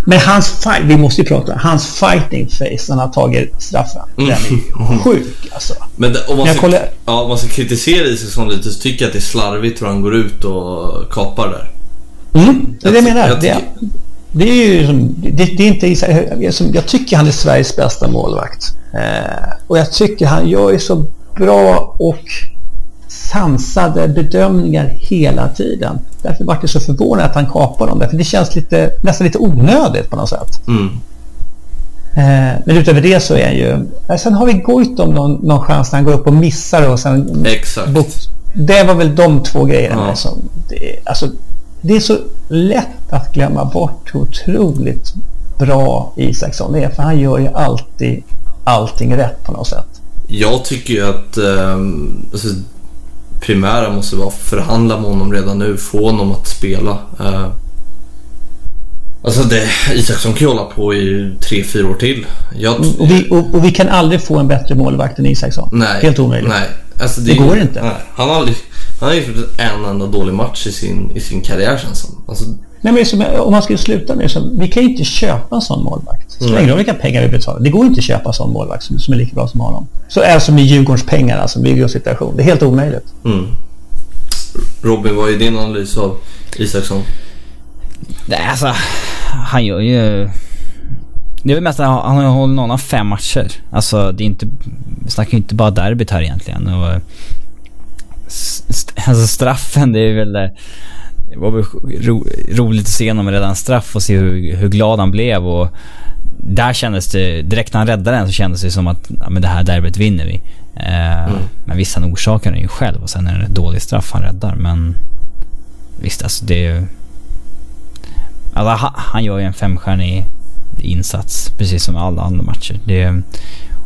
Men hans fight, vi måste ju prata, hans fighting face när han har tagit straffen. Mm. Den är ju sjuk alltså. Men det, om, man ska, kollar... ja, om man ska kritisera Isaksson lite så tycker jag att det är slarvigt hur han går ut och kapar där. Mm, det är det jag menar. Jag det, det är ju som, det, det, är inte jag, jag tycker han är Sveriges bästa målvakt. Eh, och jag tycker han gör ju så bra och sansade bedömningar hela tiden. Därför var det så förvånad att han kapar dem. Därför det känns lite, nästan lite onödigt på något sätt. Mm. Eh, men utöver det så är han ju... Sen har vi Goitom någon, någon chans när han går upp och missar och sen... Exakt. det var väl de två grejerna ja. som... Det, alltså, det är så lätt att glömma bort hur otroligt bra Isaksson är. För han gör ju alltid allting rätt på något sätt. Jag tycker ju att eh, alltså, primära måste vara att förhandla med honom redan nu. Få honom att spela. Eh, alltså det, Isaksson kan ju hålla på i tre, fyra år till. Jag, och, vi, och, och, vi kan aldrig få en bättre målvakt än Isaksson. Nej, Helt omöjligt. Nej, alltså det, det går inte. Nej, han har aldrig... Han har en enda dålig match i sin, i sin karriär känns som. Alltså, Nej, men som, om man skulle sluta med så, vi kan ju inte köpa en sån målvakt. Spelar ingen roll vilka pengar vi betalar. Det går inte att köpa en sån målvakt som, som är lika bra som honom. Så är som i Djurgårdens pengar, alltså Bygger situation. Det är helt omöjligt. Mm. Robin, vad är din analys av Isaksson? Nej, alltså han gör ju... Det är väl mest att han har hållit någon av fem matcher. Alltså det är inte... Vi snackar ju inte bara derbyt här egentligen. Och, alltså straffen, det är väl... Det var väl ro, roligt att se honom redan straff och se hur, hur glad han blev och där kändes det, direkt när han räddade den så kändes det som att ja, men det här derbyt vinner vi. Eh, mm. Men visst, han orsakar den ju själv och sen är det en dålig straff han räddar men visst alltså det är alltså, han gör ju en femstjärnig insats precis som alla andra matcher. Det,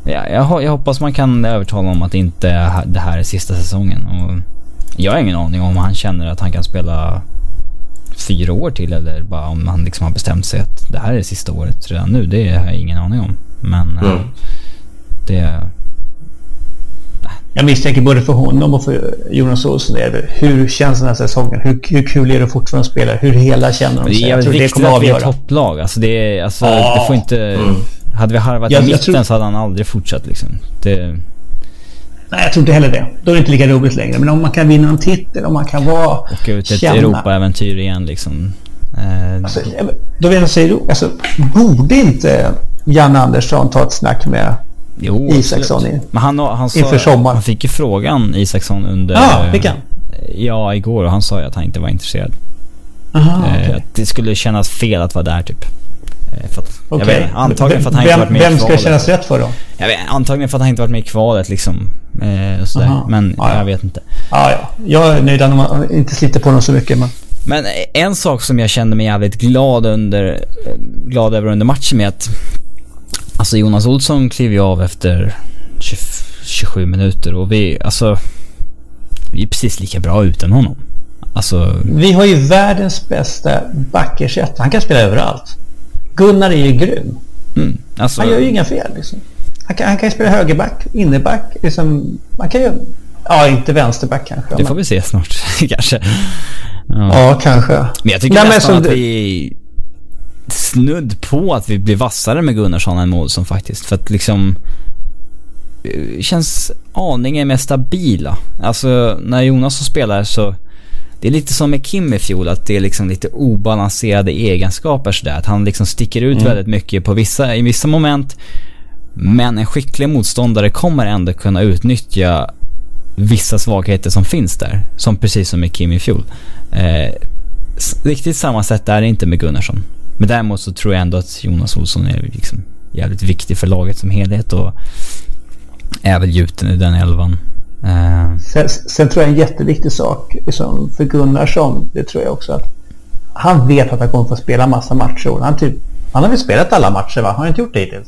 ja, jag, jag hoppas man kan övertala honom att inte det här är sista säsongen. Och jag har ingen aning om han känner att han kan spela fyra år till eller bara om han liksom har bestämt sig att det här är det sista året redan nu. Det har jag ingen aning om. Men mm. äh, det... Jag misstänker både för honom och för Jonas Olsson. Hur känns den här säsongen? Hur, hur kul är det fortfarande att spela? Hur hela känner de sig? Det är jävligt viktigt att vi är topplag. Alltså det, är, alltså, ah, det får inte... Mm. Hade vi harvat i mitten tror... så hade han aldrig fortsatt liksom. Det... Nej, jag tror inte heller det. Då är det inte lika roligt längre. Men om man kan vinna en titel, om man kan vara... Åka ut ett Europa-äventyr igen liksom. Eh... Alltså, då vill jag säga, alltså, borde inte Janne Andersson ta ett snack med jo, Isaksson i, Men han, han sa, inför sommaren? Han fick ju frågan, Isaksson, under... Ja, ah, fick han? Ja, igår och han sa ju att han inte var intresserad. Aha, eh, okay. Att det skulle kännas fel att vara där typ. Eh, för att, okay. vet, antagligen för att han vem, inte varit med Vem ska kännas rätt för då? Jag vet, antagligen för att han inte varit med i kvalet liksom. Eh, sådär. Men ja, jag vet inte. Ja, ja. Jag är nöjd att man inte sliter på dem så mycket. Men... men en sak som jag kände mig jävligt glad, under, glad över under matchen med att Alltså Jonas Olsson klev ju av efter 20, 27 minuter och vi, alltså... Vi är precis lika bra utan honom. Alltså... Vi har ju världens bästa backersättare. Han kan spela överallt. Gunnar är ju grym. Mm, alltså... Han gör ju inga fel liksom. Han kan, han kan spela högerback, innerback. Liksom, man kan ju... Ja, inte vänsterback kanske. Det får vi se snart kanske. Ja. ja, kanske. Men jag tycker Nej, nästan att vi snudd på att vi blir vassare med Gunnarsson än Målsson faktiskt. För att liksom eh, känns aningen mer stabila. Alltså när Jonas spelar så det är lite som med Kim i fjol, att det är liksom lite obalanserade egenskaper sådär. Att han liksom sticker ut mm. väldigt mycket på vissa, i vissa moment. Men en skicklig motståndare kommer ändå kunna utnyttja vissa svagheter som finns där. Som precis som med Kim i fjol. Eh, riktigt samma sätt är det inte med Gunnarsson. Men däremot så tror jag ändå att Jonas Olsson är liksom jävligt viktig för laget som helhet och är väl gjuten i den elvan. Uh. Sen, sen, tror jag en jätteviktig sak liksom, för Gunnarsson, det tror jag också att han vet att han kommer få spela massa matcher. Han, typ, han har väl spelat alla matcher va? Har han inte gjort det hittills?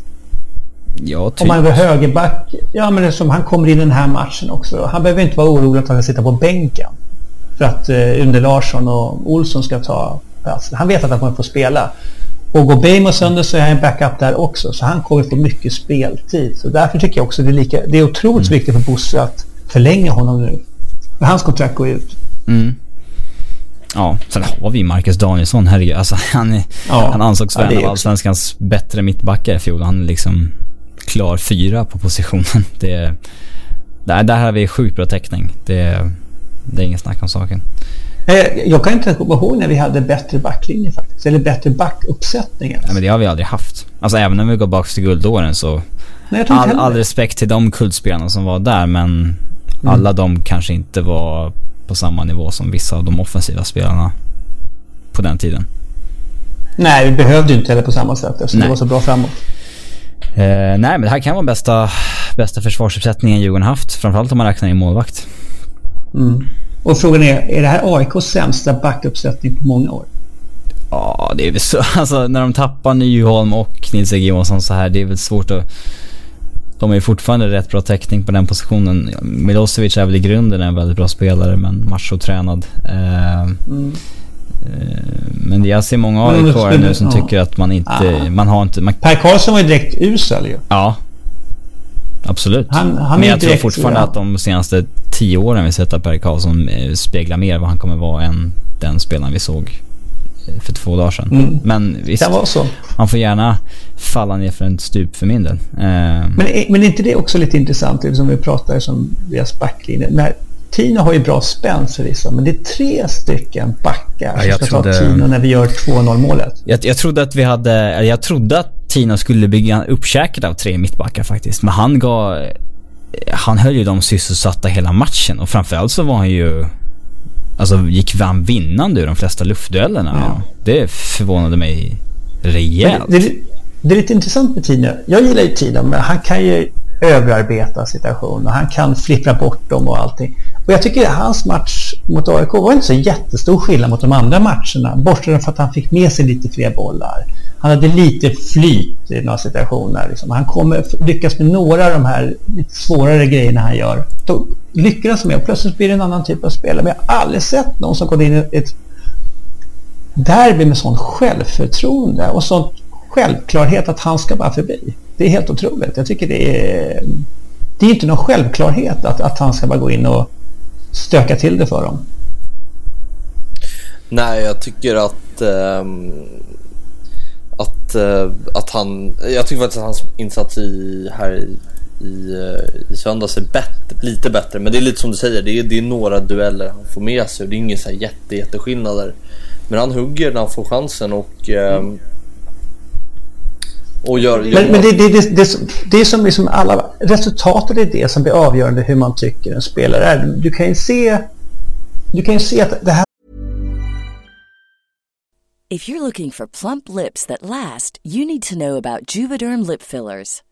Ja, typ. Om man är högerback, ja men det som han kommer in i den här matchen också. Han behöver inte vara orolig att han ska sitta på bänken. För att eh, Under Larsson och Olsson ska ta plats. Han vet att han kommer få spela. Och går Bejmo sönder så är han en backup där också. Så han kommer få mycket speltid. Så därför tycker jag också det är, lika, det är otroligt mm. viktigt för Bosse att förlänga honom nu. För hans kontrakt går ut. Mm. Ja, sen har vi Marcus Danielsson, herregud. Alltså, han, är, ja, han ansågs vara en av allsvenskans bättre mittbackar i fjol. Han är liksom klar fyra på positionen. Det, där, där har vi sjukt bra täckning. Det, det är ingen snack om saken. Eh, jag kan inte komma ihåg när vi hade bättre backlinje faktiskt. Eller bättre backuppsättningar. Nej men det har vi aldrig haft. Alltså även när vi går bak till guldåren så... Nej, all, all respekt till de kultspelarna som var där men mm. alla de kanske inte var på samma nivå som vissa av de offensiva spelarna på den tiden. Nej, vi behövde ju inte heller på samma sätt eftersom Nej. det var så bra framåt. Eh, nej, men det här kan vara bästa, bästa försvarsuppsättningen Djurgården haft. Framförallt om man räknar in målvakt. Mm. Och frågan är, är det här AIKs sämsta backuppsättning på många år? Ja, det är väl så. Alltså när de tappar Nyholm och Nils Erik Johansson så här, det är väl svårt att... De har ju fortfarande rätt bra täckning på den positionen. Milosevic är väl i grunden en väldigt bra spelare, men machotränad. Eh, mm. Men jag ser många aik nu som ja. tycker att man inte... Ah. Man har inte... Man... Per Karlsson var ju direkt usel ju. Ja. Absolut. Han, han Men jag tror fortfarande ja. att de senaste tio åren vi sett att Per Karlsson eh, speglar mer vad han kommer vara än den spelaren vi såg för två dagar sedan. Mm. Men visst, det var så. man får gärna falla ner för en stup för min del. Men, men är inte det också lite intressant, som vi pratar om deras backlinje? När Tino har ju bra spänst förvisso, men det är tre stycken backar ja, som ska trodde... ta Tino när vi gör 2-0 målet. Jag, jag, trodde att vi hade, jag trodde att Tino skulle bygga uppkäkat av tre mittbackar faktiskt. Men han gav, han höll ju dem sysselsatta hela matchen och framförallt så var han ju, alltså gick han vinnande ur de flesta luftduellerna. Ja. Det förvånade mig rejält. Det, det, det, är lite intressant med Tino. Jag gillar ju Tino, men han kan ju överarbeta situationer. Han kan flippra bort dem och allting. Och jag tycker att hans match mot AIK var inte så jättestor skillnad mot de andra matcherna. Bortsett från att han fick med sig lite fler bollar. Han hade lite flyt i några situationer. Liksom. Han kommer lyckas med några av de här lite svårare grejerna han gör. Då lyckas med och plötsligt blir det en annan typ av spelare. Men jag har aldrig sett någon som gått in i ett derby med sån självförtroende och sån självklarhet att han ska bara förbi. Det är helt otroligt. Jag tycker det är... Det är inte någon självklarhet att, att han ska bara gå in och stöka till det för dem. Nej, jag tycker att... Ähm, att, eh, att han... Jag tycker faktiskt att hans insats i, här i, i, i söndags är bättre, lite bättre. Men det är lite som du säger, det är, det är några dueller han får med sig. Det är inga så här jätte, jätteskillnader. Men han hugger när han får chansen och... Ähm, och gör, gör men, men det, det, det, det, det är som liksom alla, resultatet är det som blir avgörande hur man tycker en spelare är. Du kan ju se, du kan ju se att det här If you're looking for plump lips that last, you need to know about Juvederm lip fillers.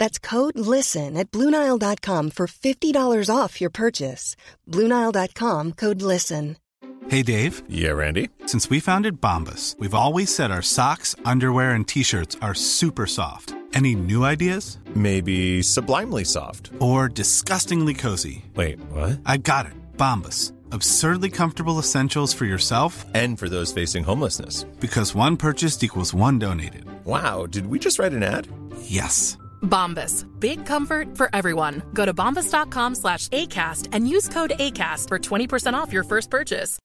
That's code LISTEN at Bluenile.com for $50 off your purchase. Bluenile.com code LISTEN. Hey Dave. Yeah, Randy. Since we founded Bombus, we've always said our socks, underwear, and t shirts are super soft. Any new ideas? Maybe sublimely soft. Or disgustingly cozy. Wait, what? I got it. Bombus. Absurdly comfortable essentials for yourself and for those facing homelessness. Because one purchased equals one donated. Wow, did we just write an ad? Yes. Bombas. Big comfort for everyone. Go to bombas.com slash ACAST and use code ACAST for 20% off your first purchase.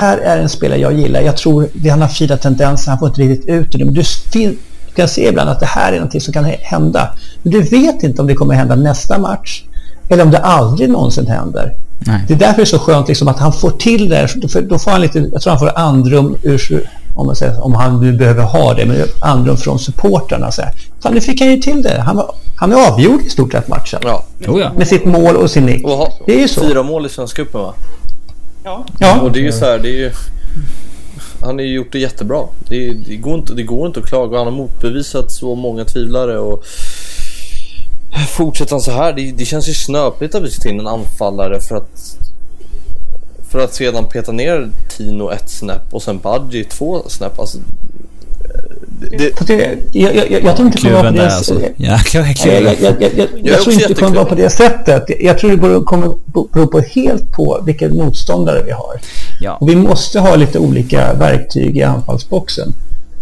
Här är en spelare jag gillar. Jag tror det han har fina tendenser. Han får inte riktigt ut det. Men du, du kan se ibland att det här är någonting som kan hända. Men du vet inte om det kommer hända nästa match eller om det aldrig någonsin händer. Nej. Det är därför det är så skönt liksom att han får till det. Då får han lite, jag tror han får andrum ur, om, man säger, om han nu behöver ha det, men andrum från supportrarna. Så här. Fan, nu fick han ju till det. Han, var, han är avgjord i stort sett matchen. Ja. Oh ja. Med sitt mål och sin nick. Och ha, det är ju så. Fyra mål i Svenska cupen va? Ja. ja. Och det är ju så här, det är ju... Han har ju gjort det jättebra. Det, det, går inte, det går inte att klaga. Han har motbevisat så många tvivlare och Fortsätter han så här, det, det känns ju snöpligt att vi ska ta in en anfallare för att för att sedan peta ner Tino ett snäpp och sen Badji två snäpp. Alltså, det, det, jag, jag, jag tror inte det kommer vara på det sättet. Jag, jag, jag, jag, jag tror inte det kommer vara på det sättet. Jag tror det kommer bero på helt på vilken motståndare vi har. Ja. Och vi måste ha lite olika verktyg i anfallsboxen.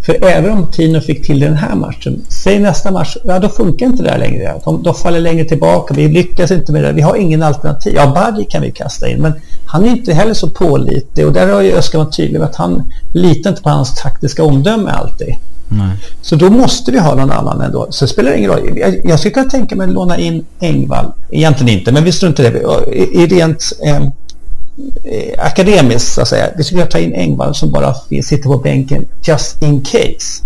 För även om Tino fick till den här matchen, säg nästa match, ja då funkar inte det här längre. De, de faller längre tillbaka, vi lyckas inte med det. Vi har ingen alternativ. Ja, Badji kan vi kasta in, men han är inte heller så pålitlig och där har ju Öskar varit tydlig med att han litar inte på hans taktiska omdöme alltid. Nej. Så då måste vi ha någon annan ändå. Så det spelar ingen roll. Jag, jag skulle kunna tänka mig att låna in Engvall. Egentligen inte, men vi struntar i det. I, i rent eh, akademiskt så att säga. Vi skulle kunna ta in Engvall som bara sitter på bänken just in case.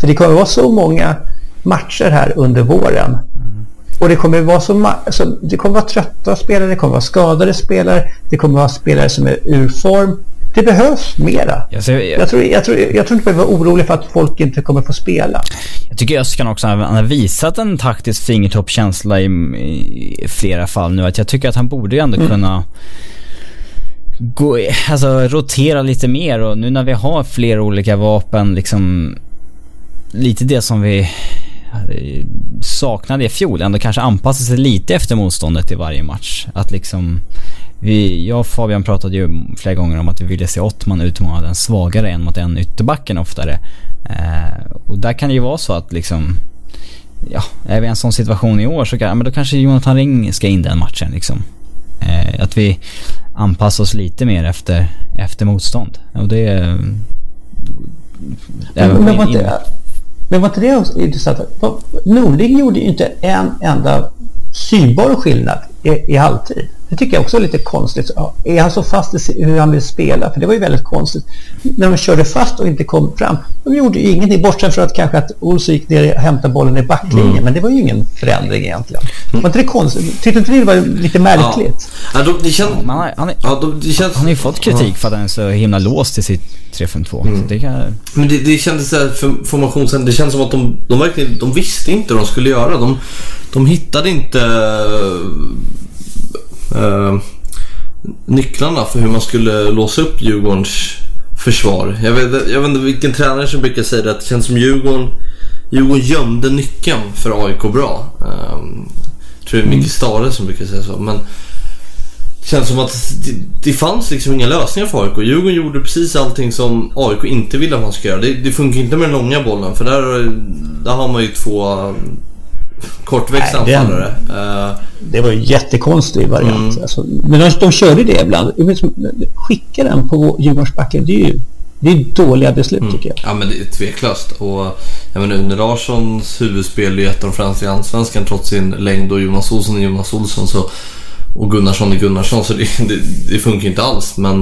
För det kommer vara så många matcher här under våren. Mm. Och det kommer vara så alltså, det kommer vara trötta spelare, det kommer vara skadade spelare, det kommer vara spelare som är ur form. Det behövs mera. Jag, ser, jag, jag, tror, jag, tror, jag tror inte vi vara orolig för att folk inte kommer få spela. Jag tycker Öskan också han har visat en taktisk fingertoppkänsla i, i, flera fall nu. Att jag tycker att han borde ändå mm. kunna gå, alltså rotera lite mer och nu när vi har fler olika vapen liksom lite det som vi eh, saknade i fjol, ändå kanske anpassa sig lite efter motståndet i varje match. Att liksom vi, jag och Fabian pratade ju flera gånger om att vi ville se Ottman utmana den svagare än mot en ytterbacken oftare. Eh, och där kan det ju vara så att liksom Ja, är vi i en sån situation i år så kan, men då kanske Jonathan Ring ska in den matchen liksom. Eh, att vi anpassa oss lite mer efter, efter motstånd. Och det... är... Men, men, var inte, men var inte det intressant? Norling gjorde ju inte en enda synbar skillnad i, i halvtid. Det tycker jag också är lite konstigt. Är han så fast i hur han vill spela? För det var ju väldigt konstigt. När de körde fast och inte kom fram. De gjorde ju ingenting, bortsett från att kanske att Olsson gick ner och hämtade bollen i backlinjen. Mm. Men det var ju ingen förändring egentligen. Mm. Var inte det konstigt? Tyckte inte det var lite märkligt? Ja. Ja, de, det känns... Ja, han, han, ja, de, det känns... han har ju fått kritik för att han är så himla låst i sitt 3-5-2. Mm. Det kan... Men det, det kändes så här, för formationen, det känns som att de, de verkligen, de visste inte vad de skulle göra. De, de hittade inte uh, nycklarna för hur man skulle låsa upp Djurgårdens försvar. Jag vet, jag vet inte vilken tränare som brukar säga det, att det känns som Djurgården, Djurgården gömde nyckeln för AIK bra. Um, jag tror det är Micke Stare som brukar säga så. Men det känns som att det, det fanns liksom inga lösningar för AIK. Djurgården gjorde precis allting som AIK inte ville att man ska göra. Det, det funkar inte med den långa bollen för där, där har man ju två kortväxt anfallare. Uh, det var ju jättekonstig variant. Mm. Alltså, men de, de körde det ibland. Skicka den på Djurgårdsbacken, det är ju det är dåliga beslut mm. tycker jag. Ja men det är tveklöst. Och jag menar, Une Larssons huvudspel är ju ett av de främsta i Allsvenskan trots sin längd och Jonas Olsson är Jonas Olsson. Så, och Gunnarsson är Gunnarsson så det, det, det funkar inte alls. Men,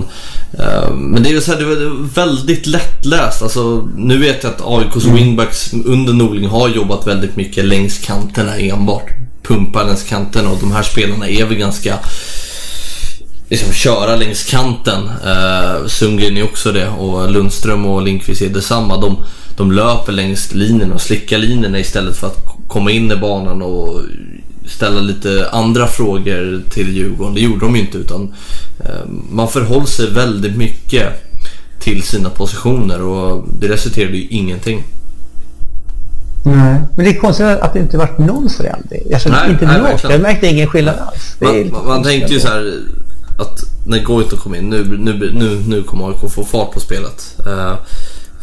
uh, men det är ju så här, det var väldigt lättläst. Alltså, nu vet jag att AIKs mm. wingbacks under Norling har jobbat väldigt mycket längs kanterna enbart. Pumpar längs kanterna och de här spelarna är väl ganska liksom köra längs kanten. Eh, Sundgren är också det och Lundström och Lindqvist är detsamma. De, de löper längs linjen och slickar linjerna istället för att komma in i banan och ställa lite andra frågor till Djurgården. Det gjorde de ju inte utan eh, man förhåller sig väldigt mycket till sina positioner och det resulterade ju ingenting. Nej, men det är konstigt att det inte varit någon förändring. Alltså, nej, inte nej, något. Jag märkte ingen skillnad alls. Man, man, man tänkte ju så här att när Goito kom in, nu, nu, nu, nu kommer AIK få fart på spelet. Uh,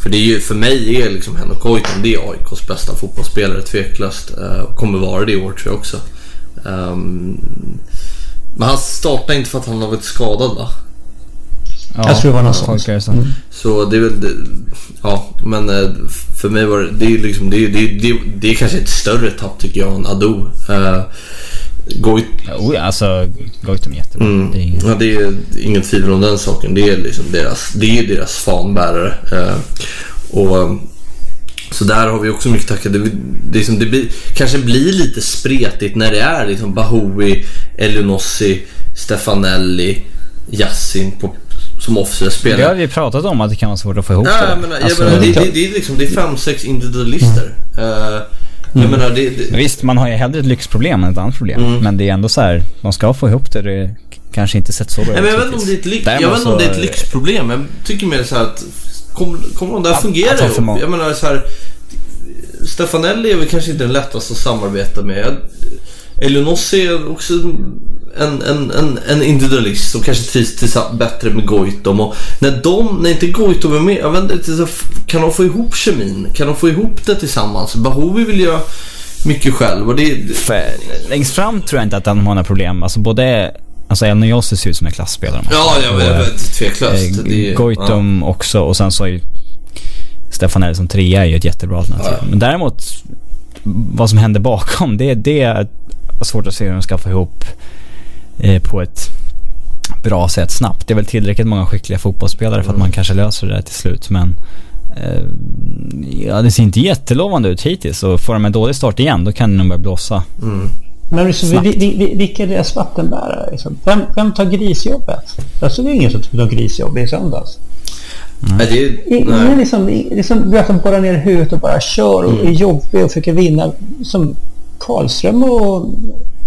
för det är ju, för mig är liksom Henrik Goitom, det är AIKs bästa fotbollsspelare tveklöst. Uh, kommer vara det i år tror jag också. Um, men han startade inte för att han har varit skadad va? Ja, jag tror det var något sånt. Så. Mm. så det är väl... Det, ja, men eh, för mig var det... Det är, liksom, det, det, det, det är kanske ett större tapp tycker jag än Ado. Goit... Oh, alltså, Goitom är jättebra. Mm. Det är ingen... Ja, det är inget tvivel om den saken. Det är liksom deras, det är deras fanbärare. Uh, och så där har vi också mycket tackat. Det, det, liksom, det blir, kanske blir lite spretigt när det är liksom Bahoui, Elionossi, Stefanelli, Yassin på, som offensiva spelare. Det har vi pratat om att det kan vara svårt att få ihop ja, det. Menar, alltså, menar, det, det, det, är liksom, det är fem, sex individualister. Mm. Uh, Mm. Menar, det, det... Visst, man har ju hellre ett lyxproblem än ett annat problem. Mm. Men det är ändå så här, de ska få ihop det. Det kanske inte sett så bra ut. Jag vet inte om det är ett, lyx, jag vet så... om det är ett lyxproblem. Jag tycker mer så här att Kommer kom de där ja, fungera ihop? Jag menar så här. Stefanelli är väl kanske inte den lättaste att samarbeta med. Elionossi är också en, en, en, en individualist som kanske trivs bättre med Goitom. Och när de, när inte Goitom är med, jag vet inte, kan de få ihop kemin? Kan de få ihop det tillsammans? Bahovi vill göra mycket själv och det... För, längst fram tror jag inte att de har några problem. Alltså både Alltså El Niosi ser ut som en klassspelare. Ja, jag vet. Tveklöst. Eh, Goitom ja. också och sen så är ju Stefanelli som trea är ju ett jättebra alternativ. Ja. Men däremot, vad som händer bakom, det, det är svårt att se hur de ska få ihop på ett bra sätt snabbt. Det är väl tillräckligt många skickliga fotbollsspelare för att man kanske löser det där till slut. Men eh, ja, det ser inte jättelovande ut hittills. Och får de en dålig start igen, då kan det nog börja blåsa. Mm. Men liksom, vi, vi, vi, vilka är deras vattenbärare? Liksom? Vem, vem tar grisjobbet? Det är ingen som tar grisjobb i söndags. Mm. Det, nej. Ingen liksom, liksom, du som borrar ner huvudet och bara kör och mm. är jobbig och försöker vinna. Som Karlström och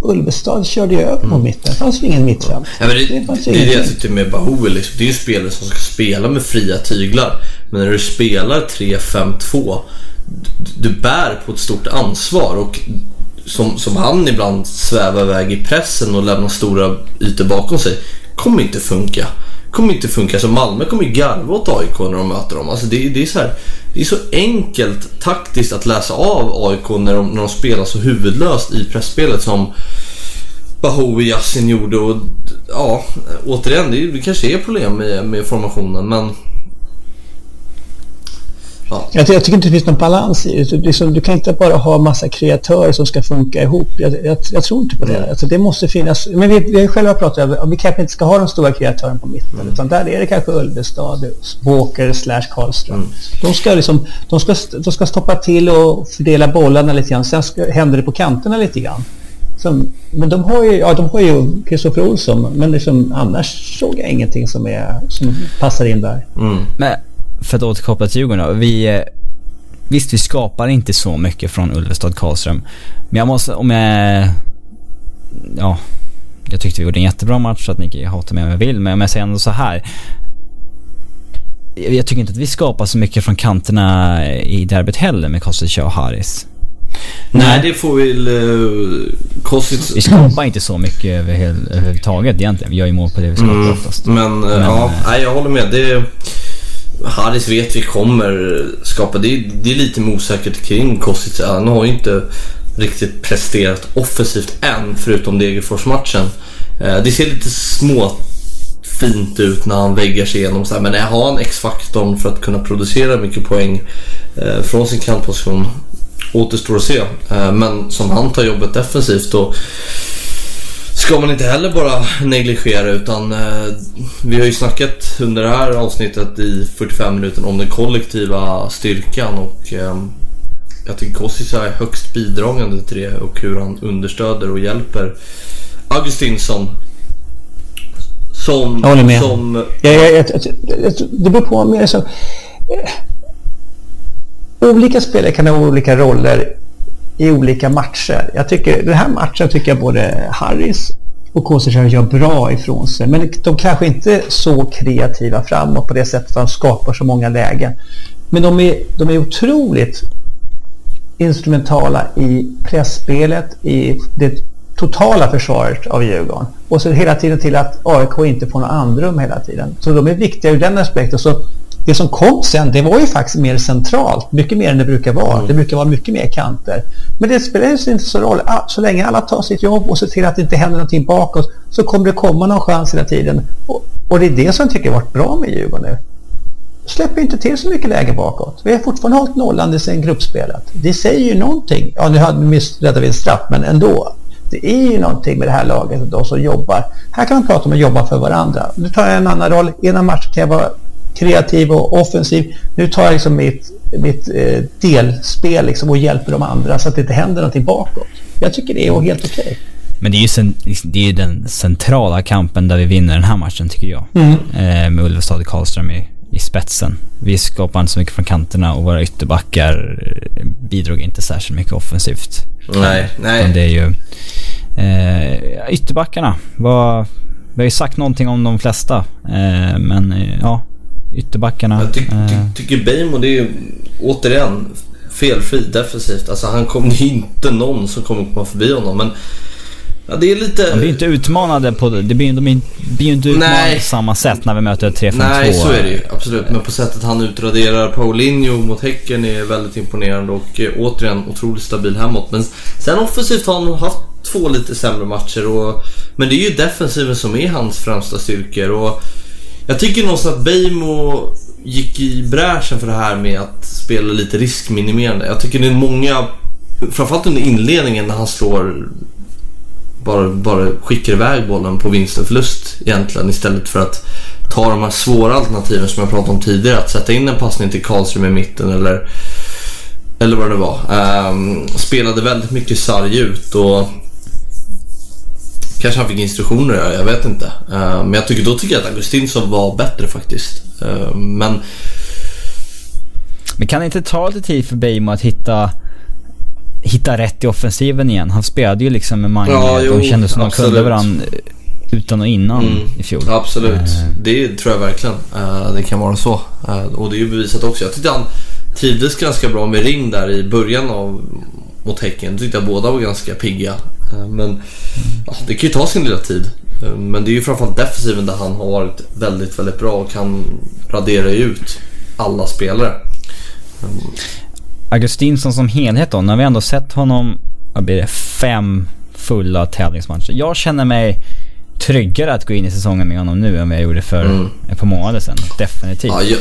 Ulvestad körde ju över på mm. mitten. Det fanns ju ingen mittfält. Ja, det, det, det, det är det jag tyckte med Bahoui. Liksom. Det är ju spelare som ska spela med fria tyglar. Men när du spelar 3-5-2 du bär på ett stort ansvar och som, som han ibland svävar iväg i pressen och lämnar stora ytor bakom sig kommer inte funka. Kommer inte funka. Alltså Malmö kommer ju garva åt AIK när de möter dem. Alltså det, det, är så här, det är så enkelt taktiskt att läsa av AIK när de, när de spelar så huvudlöst i pressspelet som Bahoui Yassin gjorde. Och, ja, återigen, det, det kanske är problem med, med formationen men Ja. Jag, jag, tycker inte det finns någon balans i det. Liksom, du kan inte bara ha massa kreatörer som ska funka ihop. Jag, jag, jag tror inte på det. Mm. Alltså, det måste finnas. Men vi, vi har ju själva pratat om att vi kanske inte ska ha de stora kreatörerna på mitten. Mm. Utan där är det kanske Ulvestad, Walker slash Karlström. Mm. De, ska liksom, de, ska, de ska stoppa till och fördela bollarna lite grann. Sen ska, händer det på kanterna lite grann. Som, men de har ju, ja, de har ju Kristoffer Olsson, men liksom, annars såg jag ingenting som, är, som passar in där. Mm. Men för att återkoppla till Djurgården vi, eh, Visst, vi skapar inte så mycket från Ulvestad Karlström. Men jag måste, om jag... Ja, jag tyckte vi gjorde en jättebra match så att ni kan hata mig om jag vill. Men om jag säger ändå så här. Jag tycker inte att vi skapar så mycket från kanterna i derbyt heller med Kostic och Haris. Nej, det får väl... Uh, Kostic... Vi skapar inte så mycket överhuvudtaget egentligen. Vi gör ju mål på det vi skapar mm, oftast. Men, uh, men ja, nej, jag håller med. Det... Harris vet vi kommer skapa. Det är, det är lite osäkert kring Kostic. Han har ju inte riktigt presterat offensivt än förutom Degerfors-matchen. Eh, det ser lite små fint ut när han väggar sig igenom. Så här, men har han X-faktorn för att kunna producera mycket poäng eh, från sin kantposition? Återstår att se. Eh, men som han tar jobbet defensivt och ska man inte heller bara negligera utan eh, vi har ju snackat under det här avsnittet i 45 minuter om den kollektiva styrkan och eh, jag tycker Kostic är högst bidragande till det och hur han understöder och hjälper Augustinsson Som... Jag håller med. Som, jag, jag, jag, det beror på mer så... Olika spelare kan ha olika roller i olika matcher. Jag tycker, den här matchen tycker jag både Harris och Kosicek gör bra ifrån sig. Men de kanske inte är så kreativa framåt på det sättet att de skapar så många lägen. Men de är, de är otroligt instrumentala i pressspelet, i det totala försvaret av Djurgården. Och så hela tiden till att AIK inte får något andrum hela tiden. Så de är viktiga ur den aspekten. Så det som kom sen, det var ju faktiskt mer centralt. Mycket mer än det brukar vara. Mm. Det brukar vara mycket mer kanter. Men det spelar ju inte så roll. Så länge alla tar sitt jobb och ser till att det inte händer någonting bakåt så kommer det komma någon chans hela tiden. Och, och det är det som jag tycker har varit bra med Djurgården nu. Släpper inte till så mycket läge bakåt. Vi har fortfarande hållit nollan sen gruppspelet. Det säger ju någonting. Ja, nu hade vi en straff, men ändå. Det är ju någonting med det här laget de som jobbar. Här kan man prata om att jobba för varandra. Nu tar jag en annan roll. Ena matchen kan jag vara kreativ och offensiv. Nu tar jag liksom mitt, mitt eh, delspel liksom och hjälper de andra så att det inte händer någonting bakåt. Jag tycker det är helt okej. Okay. Men det är, ju sen, det är ju den centrala kampen där vi vinner den här matchen tycker jag. Mm. Eh, med Ulvestad och Karlström i, i spetsen. Vi skapar inte så mycket från kanterna och våra ytterbackar bidrog inte särskilt mycket offensivt. Nej, nej. Men det är ju... Eh, ytterbackarna var... Vi har ju sagt någonting om de flesta. Eh, men eh, ja, ytterbackarna. Jag ty ty eh. tycker Beijmo det är ju återigen felfri defensivt. Alltså han kommer, är inte någon som kommer komma förbi honom. Men Ja, det är lite... De blir inte utmanade på det. blir, de blir ju inte utmanade Nej. på samma sätt när vi möter 3-5-2. Nej, så är det ju. Absolut. Men på sättet han utraderar Paulinho mot Häcken är väldigt imponerande och eh, återigen otroligt stabil hemåt. Men sen offensivt har han haft två lite sämre matcher. Och, men det är ju defensiven som är hans främsta styrkor. Och jag tycker någonstans att Beijmo gick i bräschen för det här med att spela lite riskminimerande. Jag tycker det är många, framförallt under inledningen när han slår bara, bara skickar iväg bollen på vinst och förlust egentligen istället för att ta de här svåra alternativen som jag pratade om tidigare. Att sätta in en passning till Karlström i mitten eller, eller vad det var. Um, spelade väldigt mycket sarg ut och Kanske han fick instruktioner, jag vet inte. Uh, men jag tycker, då tycker jag att Augustinsson var bättre faktiskt. Uh, men... Men kan det inte ta lite tid för Beijmo att hitta hitta rätt i offensiven igen. Han spelade ju liksom med Mange. Ja, de kände som de kunde varandra utan och innan mm, i fjol. Absolut. Uh, det tror jag verkligen. Det kan vara så. Och det är ju bevisat också. Jag tyckte han trivdes ganska bra med Ring där i början av mot Häcken. Jag tyckte att båda var ganska pigga. Men ja, det kan ju ta sin lilla tid. men det är ju framförallt defensiven där han har varit väldigt, väldigt bra och kan radera ut alla spelare. Augustinsson som helhet då, när vi ändå sett honom, vad blir det, fem fulla tävlingsmatcher. Jag känner mig tryggare att gå in i säsongen med honom nu än vad jag gjorde för mm. ett par månader sedan. Definitivt. Ja jag,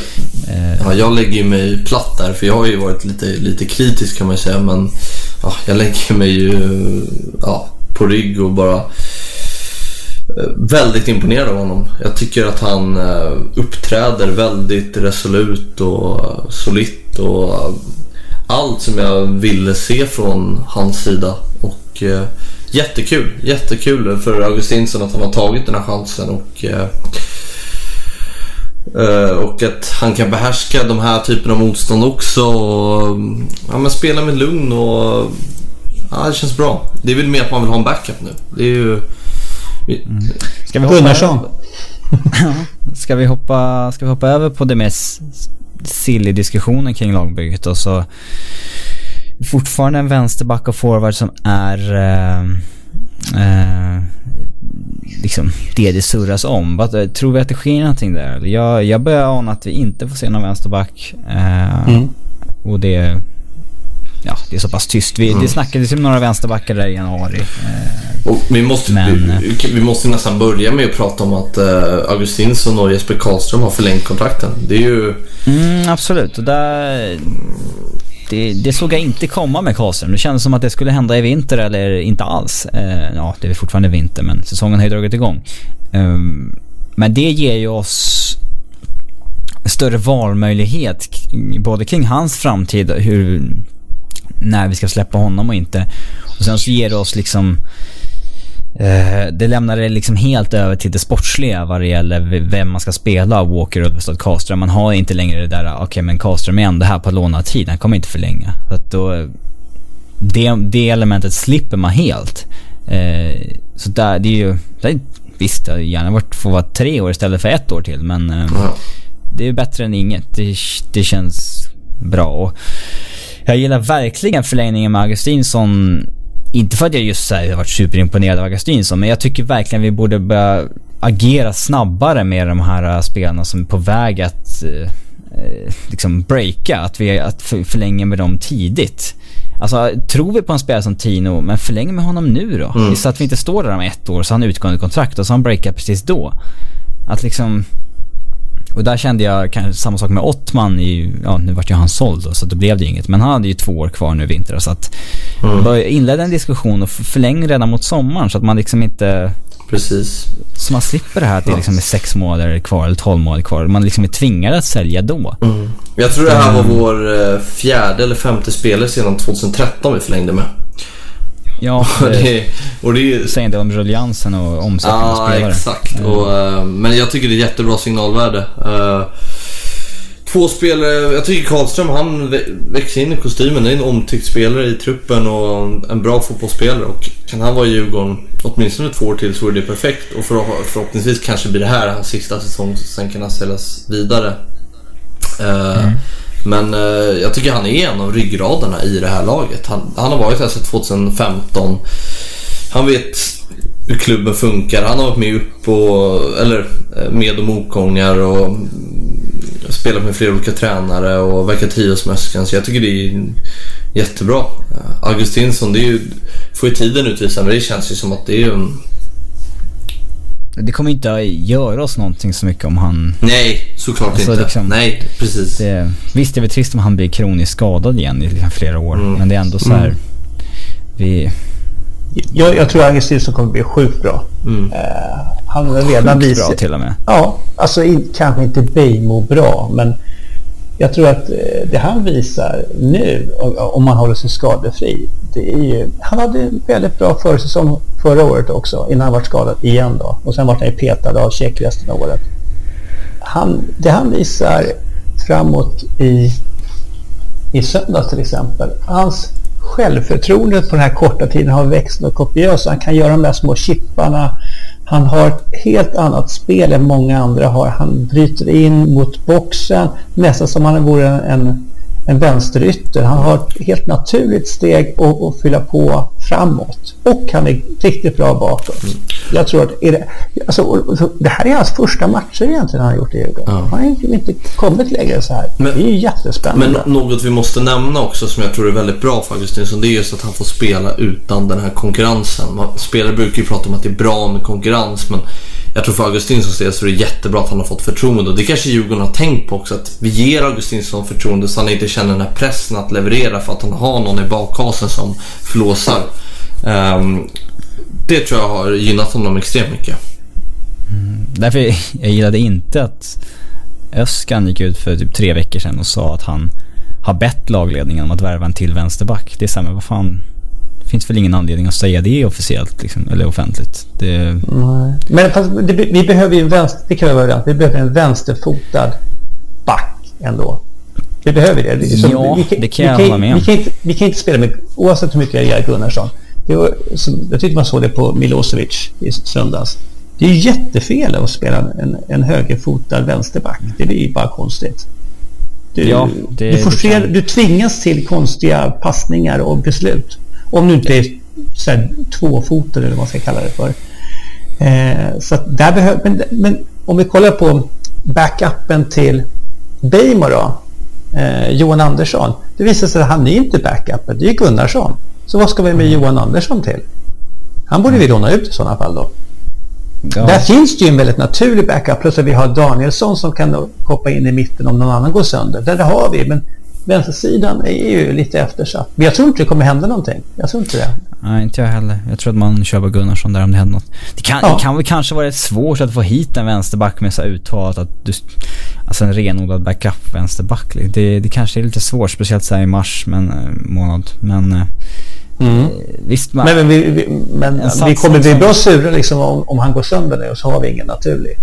eh. ja, jag lägger mig platt där för jag har ju varit lite, lite kritisk kan man säga men ja, jag lägger mig ju ja, på rygg och bara eh, väldigt imponerad av honom. Jag tycker att han eh, uppträder väldigt resolut och eh, solitt och allt som jag ville se från hans sida. Och eh, jättekul, jättekul för Augustinsson att han har tagit den här chansen. Och, eh, och att han kan behärska de här typen av motstånd också. Och, ja, men spela med lugn och ja, det känns bra. Det är väl mer att man vill ha en backup nu. Det är ju... Mm. Ska vi hoppa Gunnarsson. ska, vi hoppa, ska vi hoppa över på det mest silly diskussionen kring lagbygget och så fortfarande en vänsterback och forward som är eh, eh, liksom det det surras om. Eh, tror vi att det sker någonting där? Jag, jag börjar ana att vi inte får se någon vänsterback. Eh, mm. Och det ja, det är så pass tyst. Vi, mm. Det snackades om några vänsterbackar där i januari. Eh, och vi, måste, men, vi, vi, måste nästan börja med att prata om att eh, Augustinsson och Jesper Karlström har förlängt kontrakten. Det är ju... Mm, absolut. Och där, det, det, såg jag inte komma med Karlström. Det kändes som att det skulle hända i vinter eller inte alls. Eh, ja, det är fortfarande vinter men säsongen har ju dragit igång. Eh, men det ger ju oss större valmöjlighet både kring hans framtid, hur när vi ska släppa honom och inte. Och sen så ger det oss liksom Eh, det lämnar det liksom helt över till det sportsliga vad det gäller vem man ska spela av Walker, Ulvestad, Karlström. Man har inte längre det där, okej okay, men Karlström är ändå här på lånad tid, han kommer inte förlänga. Så att då, det, det elementet slipper man helt. Eh, så där, det är ju, det är, visst, det hade gärna varit, få vara tre år istället för ett år till men eh, ja. det är bättre än inget. Det, det känns bra. Och jag gillar verkligen förlängningen med Augustinsson inte för att jag just har varit superimponerad av Augustinsson, men jag tycker verkligen vi borde börja agera snabbare med de här äh, spelarna som är på väg att eh, liksom breaka. Att vi att förlänga med dem tidigt. Alltså, tror vi på en spelare som Tino, men förlänger med honom nu då. Mm. Så att vi inte står där om ett år, så han utgående kontrakt och så han breakar precis då. Att liksom... Och där kände jag kanske samma sak med Ottman i, ja nu vart ju han såld då, så då blev det inget. Men han hade ju två år kvar nu i vinter så att mm. inleda en diskussion och förläng redan mot sommaren så att man liksom inte... Precis. Så man slipper det här att det liksom är sex månader kvar eller tolv månader kvar. Man liksom är tvingad att sälja då. Mm. Jag tror det här var vår eh, fjärde eller femte spelare sedan 2013 vi förlängde med. Ja, det, och det är Säger inte om ruljansen och omsättningen ja, spelare. exakt. Mm. Och, uh, men jag tycker det är jättebra signalvärde. Uh, två spelare, jag tycker Karlström han växer in i kostymen. Det är en omtyckt spelare i truppen och en bra fotbollsspelare. Och kan han vara i Djurgården åtminstone två år till så är det perfekt. Och för, förhoppningsvis kanske blir det här hans sista säsong. Sen kan han säljas vidare. Uh, mm. Men eh, jag tycker han är en av ryggraderna i det här laget. Han, han har varit här sedan 2015. Han vet hur klubben funkar. Han har varit med upp och, eller eh, med och motgångar och spelat med flera olika tränare och verkar trivas med Öskan. Så jag tycker det är jättebra. Augustinsson, det är ju, får ju tiden utvisa men det känns ju som att det är en det kommer inte att göra oss någonting så mycket om han... Nej, såklart alltså, inte. Liksom, Nej, precis. Det, visst, det är väl trist om han blir kroniskt skadad igen i liksom flera år. Mm. Men det är ändå så här... Mm. Vi... Jag, jag tror Augustinsson kommer bli sjukt bra. Mm. Uh, han har redan visat... bra till och med. Ja, alltså in, kanske inte Beijmo bra, men jag tror att eh, det han visar nu, om man håller sig skadefri, det är ju, han hade en väldigt bra försäsong förra året också, innan han var skadad igen då. Och sen var han ju petad av Tjeck resten av året. Han, det han visar framåt i, i söndags till exempel, hans självförtroende på den här korta tiden har växt något kopiöst. Han kan göra de där små chipparna. Han har ett helt annat spel än många andra har. Han bryter in mot boxen nästan som om han vore en, en vänsterytter. Han har ett helt naturligt steg att, fylla på framåt. Och han är riktigt bra bakåt. Mm. Jag tror att är det, alltså, det här är hans första matcher egentligen han har gjort i Djurgården. Ja. Han har inte kommit längre så här. Men, det är ju jättespännande. Men något vi måste nämna också som jag tror är väldigt bra för Augustinsson. Det är just att han får spela utan den här konkurrensen. Man, spelare brukar ju prata om att det är bra med konkurrens men jag tror för Augustinsson del så är det jättebra att han har fått förtroende och det kanske Djurgården har tänkt på också att vi ger Augustinsson förtroende så han inte känner den här pressen att leverera för att han har någon i bakhasen som flåsar. Um, det tror jag har gynnat honom extremt mycket. Mm, därför jag gillade inte att Öskan gick ut för typ tre veckor sedan och sa att han har bett lagledningen om att värva en till vänsterback. Det är samma, vad fan. Finns väl ingen anledning att säga det officiellt liksom, eller offentligt. Det... Nej. Men fast det, vi behöver ju en vänster, det kan vi vara Vi behöver en vänsterfotad back ändå. Vi behöver det. Så ja, vi, vi, det kan jag hålla med om. Vi kan, inte, vi kan inte spela med, oavsett hur mycket jag gillar Gunnarsson. Det var, jag tyckte man såg det på Milosevic i söndags. Det är jättefel att spela en, en högerfotad vänsterback. Det blir ju bara konstigt. Du, ja, det, du, forcerar, du tvingas till konstiga passningar och beslut. Om du inte är så här, tvåfotad eller vad man ska kalla det för. Eh, så där behöver, men, men, om vi kollar på backupen till Beijmo då. Eh, Johan Andersson. Det visar sig att han är inte backupen. Det är Gunnarsson. Så vad ska vi med Johan Andersson till? Han borde vi låna ut i sådana fall då. Ja. Där finns det ju en väldigt naturlig backup. Plus att vi har Danielsson som kan hoppa in i mitten om någon annan går sönder. Där har vi. Men vänstersidan är ju lite eftersatt. Men jag tror inte det kommer hända någonting. Jag tror inte det. Nej, inte jag heller. Jag tror att man kör på Gunnarsson där om det händer något. Det kan, ja. det kan väl kanske vara rätt svårt att få hit en vänsterback med så uttalat att du... Alltså en renodlad backup vänsterback. Det, det kanske är lite svårt, speciellt så här i mars men, eh, månad. Men... Eh, Mm. Visst, man, men, men, vi, vi, men vi kommer bli bra sura liksom om, om han går sönder nu och så har vi ingen naturlig.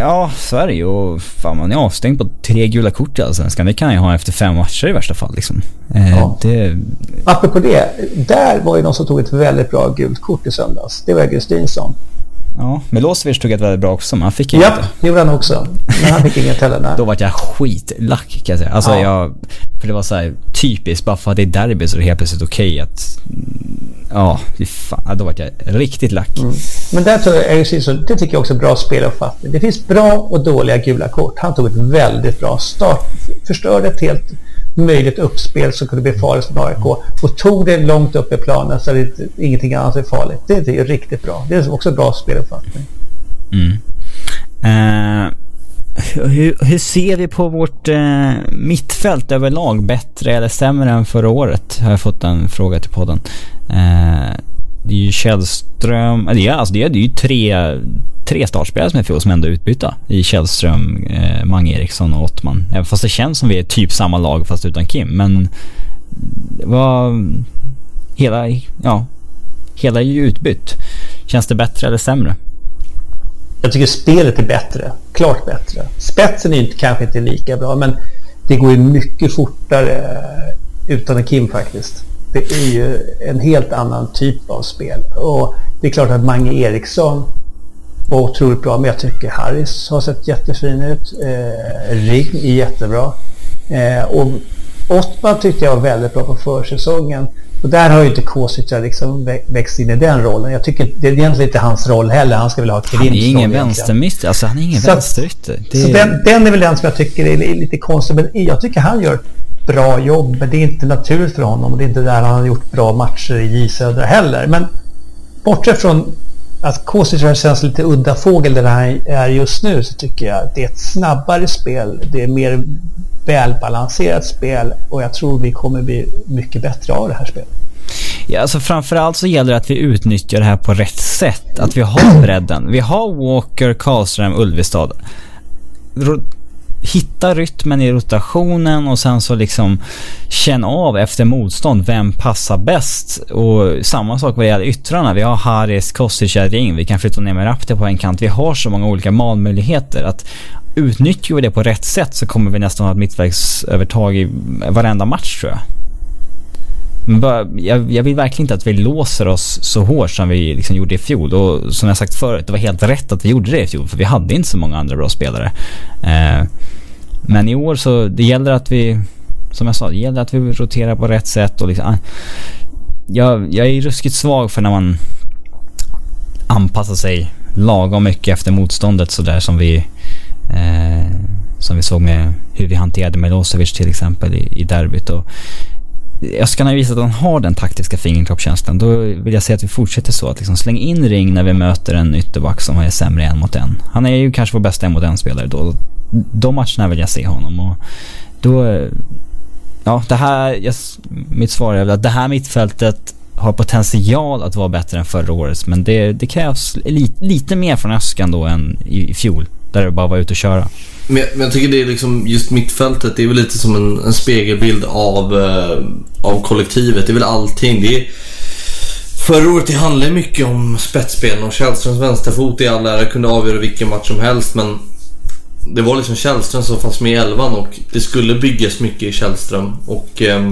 Ja, ju. Och fan man är avstängd på tre gula kort i Allsvenskan. Det kan jag ha efter fem matcher i värsta fall liksom. Eh, ja. det... Apropå det. Där var ju någon som tog ett väldigt bra gult kort i söndags. Det var Augustinsson. Ja, Milosevic tog ett väldigt bra också, men han fick inget. Ja, det gjorde han också. Men han fick inget heller. Nej. Då var jag skitlack kan jag säga. Alltså ja. jag... För det var så här, typiskt, bara för att det är derby så är det helt plötsligt okej okay att... Ja, fy fan. Då var jag riktigt lack. Mm. Men där tror jag, det tycker jag också är bra speluppfattning. Det finns bra och dåliga gula kort. Han tog ett väldigt bra start. Förstörde ett helt möjligt uppspel som kunde bli farligt för AIK och tog det långt upp i planen så att ingenting annat är farligt. Det är riktigt bra. Det är också bra speluppfattning. Mm. Uh, hur, hur, ser vi på vårt uh, mittfält överlag? Bättre eller sämre än förra året? Har jag fått en fråga till podden. Uh, det är ju Källström, det är, alltså det är, det är ju tre, tre startspelare som är fjol som ändå är utbytta. I Källström, eh, Mange Eriksson och Ottman. Även fast det känns som vi är typ samma lag fast utan Kim. Men vad... Hela, ja. Hela är ju utbytt. Känns det bättre eller sämre? Jag tycker spelet är bättre. Klart bättre. Spetsen är inte, kanske inte lika bra men det går ju mycket fortare utan en Kim faktiskt det är ju en helt annan typ av spel. Och det är klart att Mange Eriksson var otroligt bra, men jag tycker Harris har sett jättefin ut. Eh, Ring är jättebra. Eh, och Ottman tyckte jag var väldigt bra på försäsongen. Och där har ju inte Kosica liksom växt in i den rollen. Jag tycker det är egentligen inte hans roll heller. Han ska väl ha Kirims Han är ingen vänstermister. Alltså han är ingen vänsterytter. Det... Så den, den, är väl den som jag tycker är lite konstig. Men jag tycker han gör bra jobb. Men det är inte naturligt för honom och det är inte där han har gjort bra matcher i J Södra heller. Men bortsett från att Kosic känns lite udda fågel där han är just nu så tycker jag att det är ett snabbare spel. Det är mer välbalanserat spel och jag tror vi kommer bli mycket bättre av det här spelet. Ja, alltså framförallt så gäller det att vi utnyttjar det här på rätt sätt. Att vi har bredden. Vi har Walker, Karlström, Ulvestad hitta rytmen i rotationen och sen så liksom känna av efter motstånd vem passar bäst. Och samma sak vad det gäller yttrarna. Vi har Haris, Kostic, Ring. Vi kan flytta ner med Rapte på en kant. Vi har så många olika malmöjligheter att utnyttjar vi det på rätt sätt så kommer vi nästan ha ett mittvägsövertag i varenda match tror jag. Men bara, jag, jag, vill verkligen inte att vi låser oss så hårt som vi liksom gjorde i fjol. Och som jag sagt förut, det var helt rätt att vi gjorde det i fjol. För vi hade inte så många andra bra spelare. Eh, men i år så, det gäller att vi, som jag sa, det gäller att vi roterar på rätt sätt och liksom, eh, jag, jag är ruskigt svag för när man anpassar sig lagom mycket efter motståndet sådär som vi eh, som vi såg med hur vi hanterade Milosevic till exempel i, i derbyt. Och Öskan har ju visat att han har den taktiska fingertoppskänslan. Då vill jag säga att vi fortsätter så. Att liksom släng in ring när vi möter en ytterback som är sämre en mot en. Han är ju kanske vår bästa en mot en spelare då de matcherna vill jag se honom och då... Ja, det här... Jag, mitt svar är väl att det här mittfältet har potential att vara bättre än förra året men det, det krävs li, lite mer från Öskan då än i, i fjol. Där det bara var ute och köra. Men, men jag tycker det är liksom just mittfältet, det är väl lite som en, en spegelbild av, eh, av kollektivet. Det är väl allting. Det är, Förra året det handlade mycket om spetsspel och Källströms vänsterfot i all ära kunde avgöra vilken match som helst men det var liksom Källström som fanns med i elvan och det skulle byggas mycket i Källström. Och eh,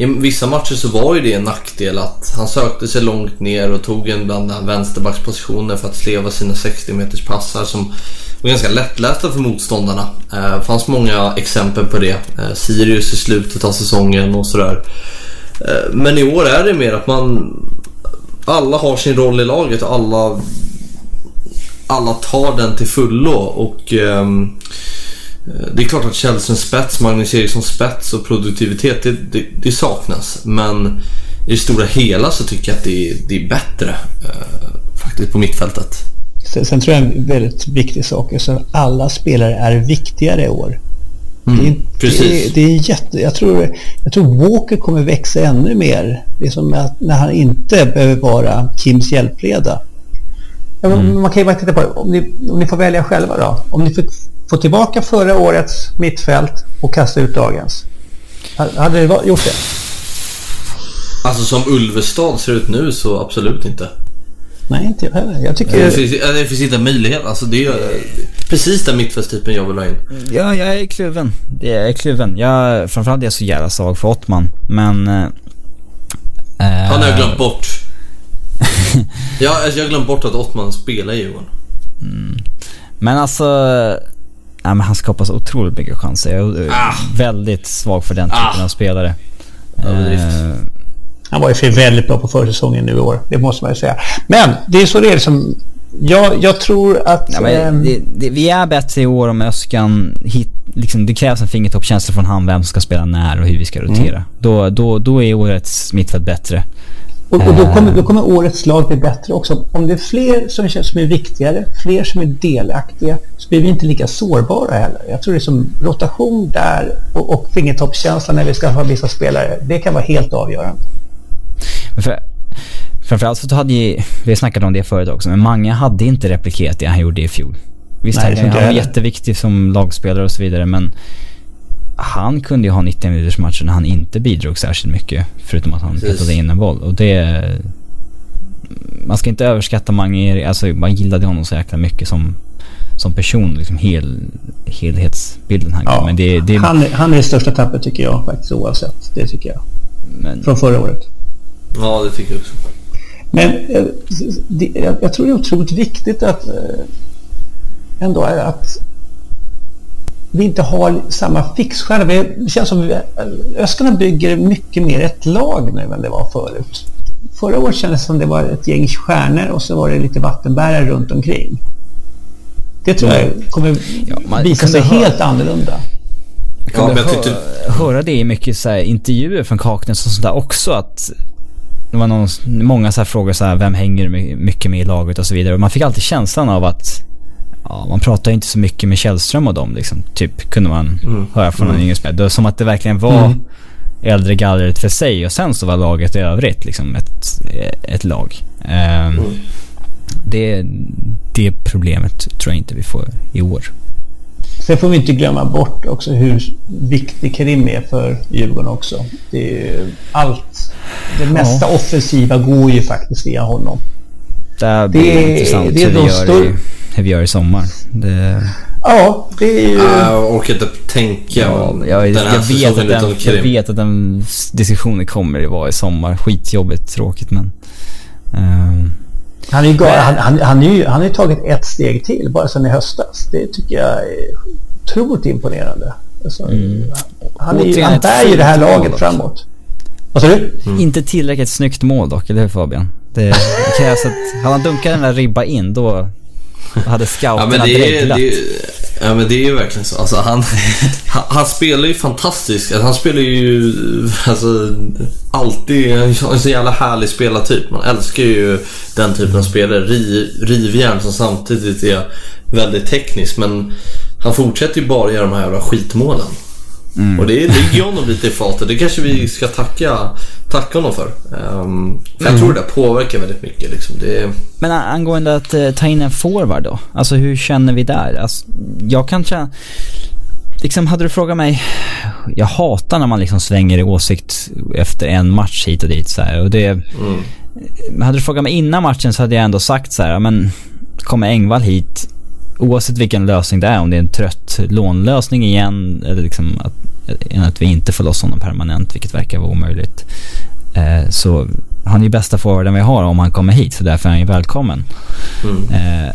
i vissa matcher så var ju det en nackdel att han sökte sig långt ner och tog en bland vänsterbackspositioner för att sleva sina 60 meters passar som var ganska lättlästa för motståndarna. Det fanns många exempel på det. Eh, Sirius i slutet av säsongen och sådär. Eh, men i år är det mer att man alla har sin roll i laget och alla alla tar den till fullo och um, det är klart att Källströms spets, Magnus Erikssons spets och produktivitet det, det, det, saknas. Men i det stora hela så tycker jag att det, det är bättre uh, faktiskt på mittfältet. Sen, sen, tror jag en väldigt viktig sak är att alla spelare är viktigare i år. Mm, det, är, det, det är jätte, jag, tror, jag tror Walker kommer växa ännu mer. Det är som att när han inte behöver vara Kims hjälpleda. Mm. Man kan ju bara titta på. Om ni, om ni får välja själva då. Om ni fick få tillbaka förra årets mittfält och kasta ut dagens. Hade ni gjort det? Alltså som Ulvestad ser ut nu så absolut inte. Nej, inte jag heller. Jag tycker... Det finns, det finns inte en möjlighet. Alltså det är precis den mittfältstypen jag vill ha in. Ja, jag är kluven. Jag är kluven. Jag, framförallt är jag så jävla svag för Ottman, men... Eh, Han har jag glömt bort. Jag, alltså, jag har glömt bort att Ottman spelar i Djurgården. Mm. Men alltså... Nej, men han skapar så otroligt mycket chanser. Jag är ah. väldigt svag för den typen ah. av spelare. Eh, han var ju för väldigt bra på försäsongen nu i år. Det måste man ju säga. Men det är så det är som... Jag, jag tror att... Ja, men ehm, det, det, vi är bättre i år om Öskan hit, liksom, Det krävs en fingertoppskänsla från han vem som ska spela när och hur vi ska rotera. Mm. Då, då, då är årets mittfält bättre. Och, och, då, kommer, då kommer årets lag bli bättre också. Om det är fler som, som är viktigare, fler som är delaktiga, så blir vi inte lika sårbara heller. Jag tror det är som rotation där och, och fingertoppskänsla när vi ska ha vissa spelare, det kan vara helt avgörande. För, framförallt så hade ju, vi har snackat om det förut också, men många hade inte replikerat det han gjorde i fjol. Visst, Nej, han, han var jätteviktig som lagspelare och så vidare, men han kunde ju ha 90 minuters matcher när han inte bidrog särskilt mycket. Förutom att han petade in en boll. Och det... Man ska inte överskatta Mange Alltså man gillade honom så jäkla mycket som, som person. Liksom hel, helhetsbilden han ja, men det, det... Han, han är det största tappet tycker jag faktiskt oavsett. Det tycker jag. Men... Från förra året. Ja, det tycker jag också. Men eh, det, jag, jag tror det är otroligt viktigt att eh, ändå att vi inte har samma fixstjärna. Det känns som att Öskarna bygger mycket mer ett lag nu än det var förut. Förra året kändes det som det var ett gäng stjärnor och så var det lite vattenbärare runt omkring. Det tror jag kommer ja, visa sig helt annorlunda. Jag kunde ja, jag tyckte... höra det i mycket så intervjuer från Kaknäs och sådär också att det var någon, många så här frågor så här, vem hänger mycket med i laget och så vidare. Och man fick alltid känslan av att ja, man pratar inte så mycket med Källström och dem liksom. Typ kunde man mm. höra från mm. en yngre spelare. Det var som att det verkligen var mm. äldre gallret för sig och sen så var laget i övrigt liksom ett, ett lag. Um, mm. det, det problemet tror jag inte vi får i år. Sen får vi inte glömma bort också hur viktig Karim är för Djurgården också. Det är allt. Det mesta ja. offensiva går ju faktiskt via honom. Det, det är intressant det är hur, vi gör hur vi gör i sommar. Det... Ja, det är ju... Jag orkar inte tänka ja, jag, jag, jag, vet att den, jag vet att den diskussionen kommer att vara i sommar. Skitjobbigt, tråkigt men... Uh... Han, är, men... han, han, han, är ju, han har ju tagit ett steg till bara sedan i höstas. Det tycker jag är otroligt imponerande. Alltså, mm. Han, är ju, han bär ju det här laget framåt. Vad sa du? Mm. Inte tillräckligt snyggt mål dock, eller hur Fabian? Det, det krävs att, hade han dunkat den där ribba in då hade scouterna ja, dreglat. ja men det är ju verkligen så. Alltså, han, han, han, spelar ju fantastiskt. Han spelar ju alltså, alltid en så jävla härlig spelartyp. Man älskar ju den typen av spelare. Riv, rivjärn som samtidigt är väldigt teknisk. Men han fortsätter ju bara göra de här jävla skitmålen. Mm. Och det ligger honom lite i fatet. Det kanske vi ska tacka, tacka honom för. Um, för jag mm. tror det påverkar väldigt mycket. Liksom. Det... Men angående att uh, ta in en forward då? Alltså hur känner vi där? Alltså, jag kan känna... Liksom hade du frågat mig... Jag hatar när man liksom svänger i åsikt efter en match hit och dit så här. Och det... Mm. Hade du frågat mig innan matchen så hade jag ändå sagt så här, men kommer Engvall hit oavsett vilken lösning det är, om det är en trött lånlösning igen eller liksom att, att vi inte får loss honom permanent, vilket verkar vara omöjligt. Eh, så han är ju bästa forwarden vi har om han kommer hit, så därför är han ju välkommen. Mm. Eh,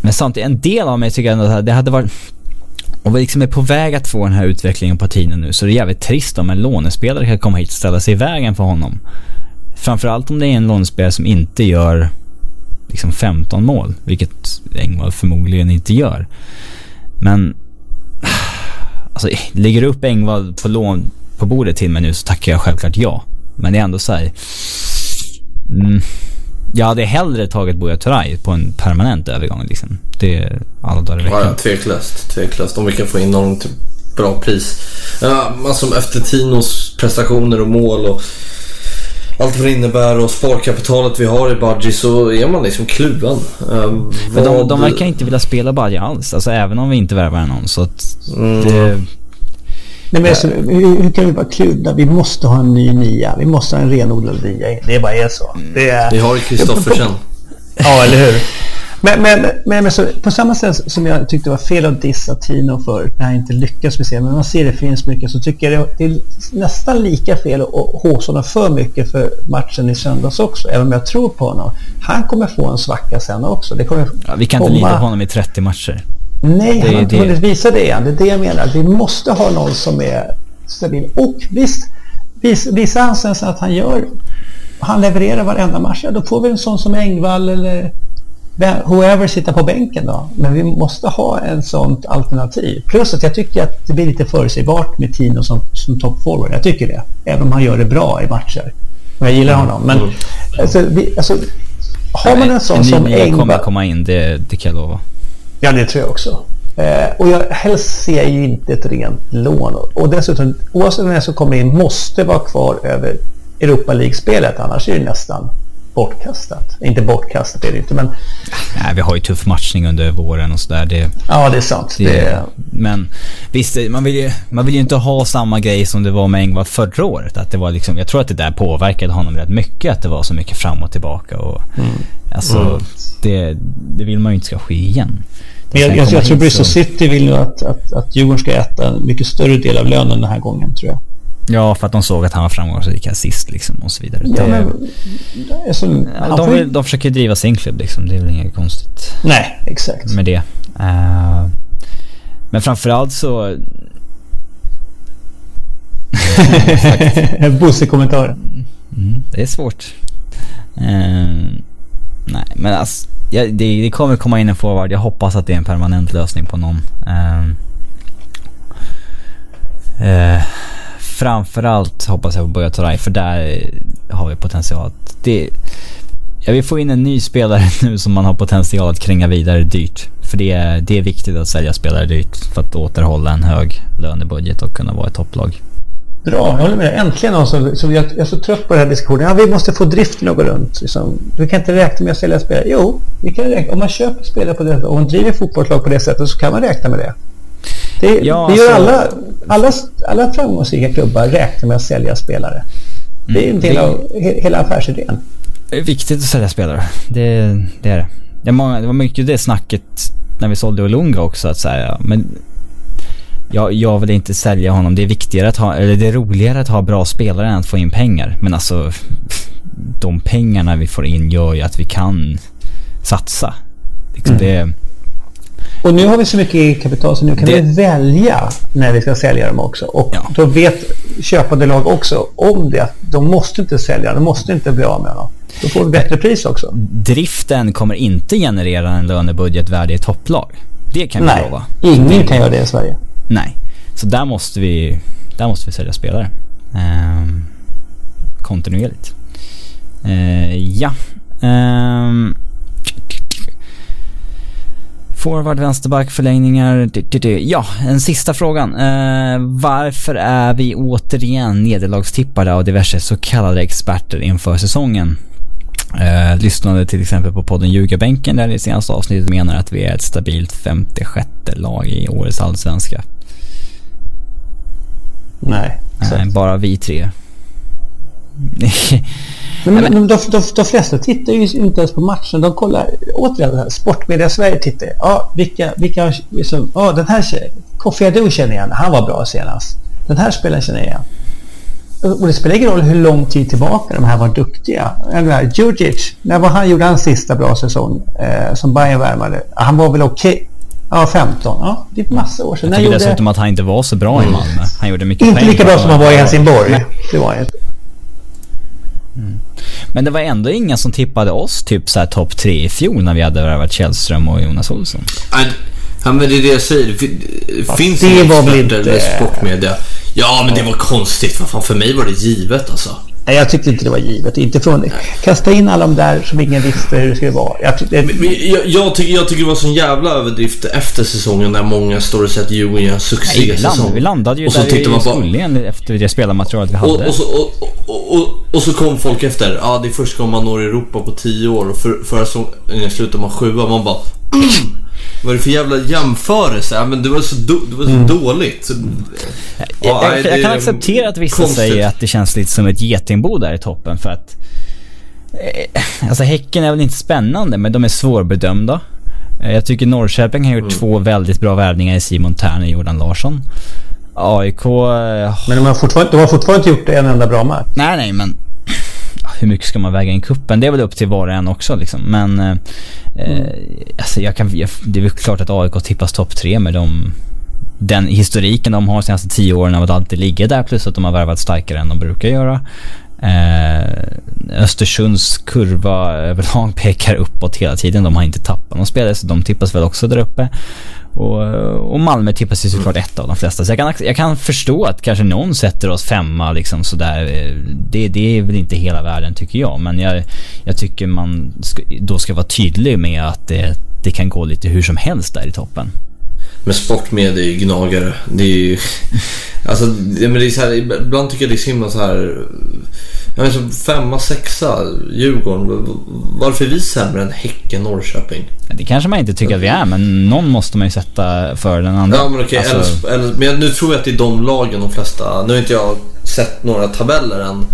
men samtidigt, en del av mig tycker ändå att det hade varit och vi liksom är på väg att få den här utvecklingen på tiden nu, så det är jävligt trist om en lånespelare kan komma hit och ställa sig i vägen för honom. Framförallt om det är en lånespelare som inte gör liksom 15 mål, vilket Engvall förmodligen inte gör. Men alltså, lägger du upp Engvall på lån på bordet till mig nu så tackar jag självklart ja. Men det är ändå så här, mm, jag hade hellre tagit Buya Turay på en permanent övergång liksom. Det är alla dagar i veckan. Ja, tveklöst. Tveklöst. Om vi kan få in någon till bra pris. Ja, alltså efter Tinos prestationer och mål och allt vad det innebär och sparkapitalet vi har i Budgie så är man liksom kluven. Um, Men de, de verkar inte vilja spela Budgie alls. Alltså även om vi inte värvar någon så att mm. det... Nej, men alltså, hur, hur, kan vi vara kludda? Vi måste ha en ny nia. Vi måste ha en renodlad nia. Det bara är så. Det är, vi har Kristoffersen. Ja, eller hur? Men, men, men, men så, på samma sätt som jag tyckte var fel att dissa Tino för när han inte lyckas med serien, men man ser det finns mycket, så tycker jag det är nästan lika fel att håsa honom för mycket för matchen i söndags också, även om jag tror på honom. Han kommer få en svacka sen också. Det kommer ja, vi kan komma... inte lita på honom i 30 matcher. Nej, det han har inte hunnit visa det än. Det är det jag menar. Vi måste ha någon som är stabil. Och visst, vis, visar han sen att han gör han levererar varenda match, ja, då får vi en sån som Engvall eller whoever sitter på bänken då. Men vi måste ha en sånt alternativ. Plus att jag tycker att det blir lite förutsägbart med Tino som, som toppforward. Jag tycker det. Även om han gör det bra i matcher. Och jag gillar honom. Men mm. alltså, vi, alltså, har man en sån en som Engvall... kommer komma in, det, det kan jag lova. Ja, det tror jag också. Eh, och jag helst ser jag ju inte ett rent lån. Och dessutom, oavsett vem som kommer in, måste vara kvar över Europa League-spelet. Annars är det nästan bortkastat. Inte bortkastat är det inte, men... Nej, vi har ju tuff matchning under våren och sådär. Det, ja, det är sant. Det, det... Men visst, man vill, ju, man vill ju inte ha samma grej som det var med Engvall förra året. Att det var liksom, jag tror att det där påverkade honom rätt mycket. Att det var så mycket fram och tillbaka. Och, mm. Alltså, mm. Det, det vill man ju inte ska ske igen. Men jag, jag, jag tror Bristol. City vill ju att, att, att Djurgården ska äta en mycket större del av lönen den här gången, tror jag. Ja, för att de såg att han var framgångsrik assist liksom och så vidare. Ja, det, men, ja, de, vill, de försöker driva sin klubb liksom. Det är väl inget konstigt. Nej, exakt. Med det. Uh, men framförallt så... Bosse-kommentar. Mm, det är svårt. Uh, nej, men alltså, ja, det, det, kommer komma in en forward. Jag hoppas att det är en permanent lösning på någon. Uh, framförallt hoppas jag på Buya Toray för där har vi potential att... Det, jag vill få in en ny spelare nu som man har potential att kränga vidare dyrt. För det är, det är viktigt att sälja spelare dyrt för att återhålla en hög lönebudget och kunna vara ett topplag. Bra, jag håller med. Äntligen någon som, som jag, jag, är så trött på den här diskussionen. Ja, vi måste få driften att gå runt. Liksom. Du kan inte räkna med att sälja spelare. Jo, vi kan räkna. om man köper spelare på det sättet och man driver fotbollslag på det sättet så kan man räkna med det. Det, ja, det gör alltså, alla, alla, alla framgångsrika klubbar räknar med att sälja spelare. Det är en del mm, av hela affärsidén. Det är viktigt att sälja spelare. Det, det är det. Det, många, det var mycket det snacket när vi sålde Olunga också. Att säga, men jag, jag vill inte sälja honom. Det är viktigare att ha, eller det är roligare att ha bra spelare än att få in pengar. Men alltså, de pengarna vi får in gör ju att vi kan satsa. Liksom mm. det, och nu har vi så mycket kapital så nu kan det... vi välja när vi ska sälja dem också. Och ja. då vet köpande lag också om det. De måste inte sälja, de måste inte bli av med dem. Då får vi bättre pris också. Driften kommer inte generera en lönebudget värdig ett topplag. Det kan vi Nej, lova. ingen kan göra det i Sverige. Nej, så där måste vi, där måste vi sälja spelare. Ehm, kontinuerligt. Ehm, ja. Ehm, Forward, vänsterback, förlängningar. Ja, en sista frågan. Eh, varför är vi återigen nederlagstippade av diverse så kallade experter inför säsongen? Eh, lyssnade till exempel på podden Ljugarbänken där i senaste avsnittet menar att vi är ett stabilt 56 lag i årets allsvenska. Nej. Nej, bara vi tre. Men, men, men de, de, de, flesta tittar ju inte ens på matchen. De kollar, återigen, Sportmedia Sverige tittar. Ja, vilka, vilka, liksom, ja den här Kofi Adu känner jag igen. Han var bra senast. Den här spelaren känner jag igen. Och det spelar ingen roll hur lång tid tillbaka de här var duktiga. Eller Djurdjic, när var han gjorde hans sista bra säsong eh, som Bayern värmade? Han var väl okej. Okay. Ja, 15. Ja, det är massa år sedan. Jag tycker dessutom att han inte var så bra i Malmö. Han gjorde mycket Inte lika bra som han var i Helsingborg. Det var inte. Mm. Men det var ändå inga som tippade oss typ såhär topp tre i fjol när vi hade värvat Källström och Jonas Olsson. Ja men det är det jag säger. Det finns det var väl inte... sportmedia. Ja men det var konstigt. För, fan, för mig var det givet alltså. Nej, jag tyckte inte det var givet. Inte från Kasta in alla de där som ingen visste hur det skulle vara. Jag, tyckte, men, men, jag, jag, tycker, jag tycker det var sån jävla överdrift efter säsongen när många står och säger att Djurgården gör en succésäsong. Vi landade ju och så där vi man skulle efter det spelarmaterialet vi hade. Och, och, så, och, och, och, så kom folk efter. Ja, det är första gången man når Europa på tio år och för, förra säsongen slutade man sjua. Man bara... Vad är det för jävla jämförelse? Ja, men det var så, do, det var så Mm. dåligt. Så, Jag, Ja, jag, jag kan acceptera att vissa konstigt. säger att det känns lite som ett getingbo där i toppen för att... Eh, alltså Häcken är väl inte spännande men de är svårbedömda. Eh, Jag tycker Norrköping har gjort Mm. två väldigt bra värvningar i Simon Thern och Jordan Larsson. AIK... eh, Men de har, fortfarande, de har fortfarande inte gjort en enda bra match. Nej, nej, men... Hur mycket ska man väga in kuppen? Det är väl upp till var och en också liksom. Men... Eh, eh, alltså jag kan... Jag, det är väl klart att AIK tippas topp tre med de... Den historiken de har de senaste tio åren av att alltid ligga där plus att de har värvat starkare än de brukar göra. Eh, Östersunds kurva överlag pekar uppåt hela tiden. De har inte tappat någon spelare så de tippas väl också där uppe. Och, och Malmö tippas typ ju såklart ett av de flesta. Så jag kan, jag kan förstå att kanske någon sätter oss femma liksom sådär. Det, det är väl inte hela världen tycker jag. Men jag, jag tycker man ska, då ska vara tydlig med att det, det kan gå lite hur som helst där i toppen. Men sportmedia är ju gnagare. Det är ju... Alltså, men det är så här, ibland tycker jag det är så himla så här... Jag inte, femma, sexa, Djurgården. Varför är vi sämre än Häcken, Norrköping? Det kanske man inte tycker att vi är, men någon måste man ju sätta för den andra. Ja men okej, Alltså, eller, eller, men nu tror jag att det är de lagen de flesta... Nu har inte jag sett några tabeller än.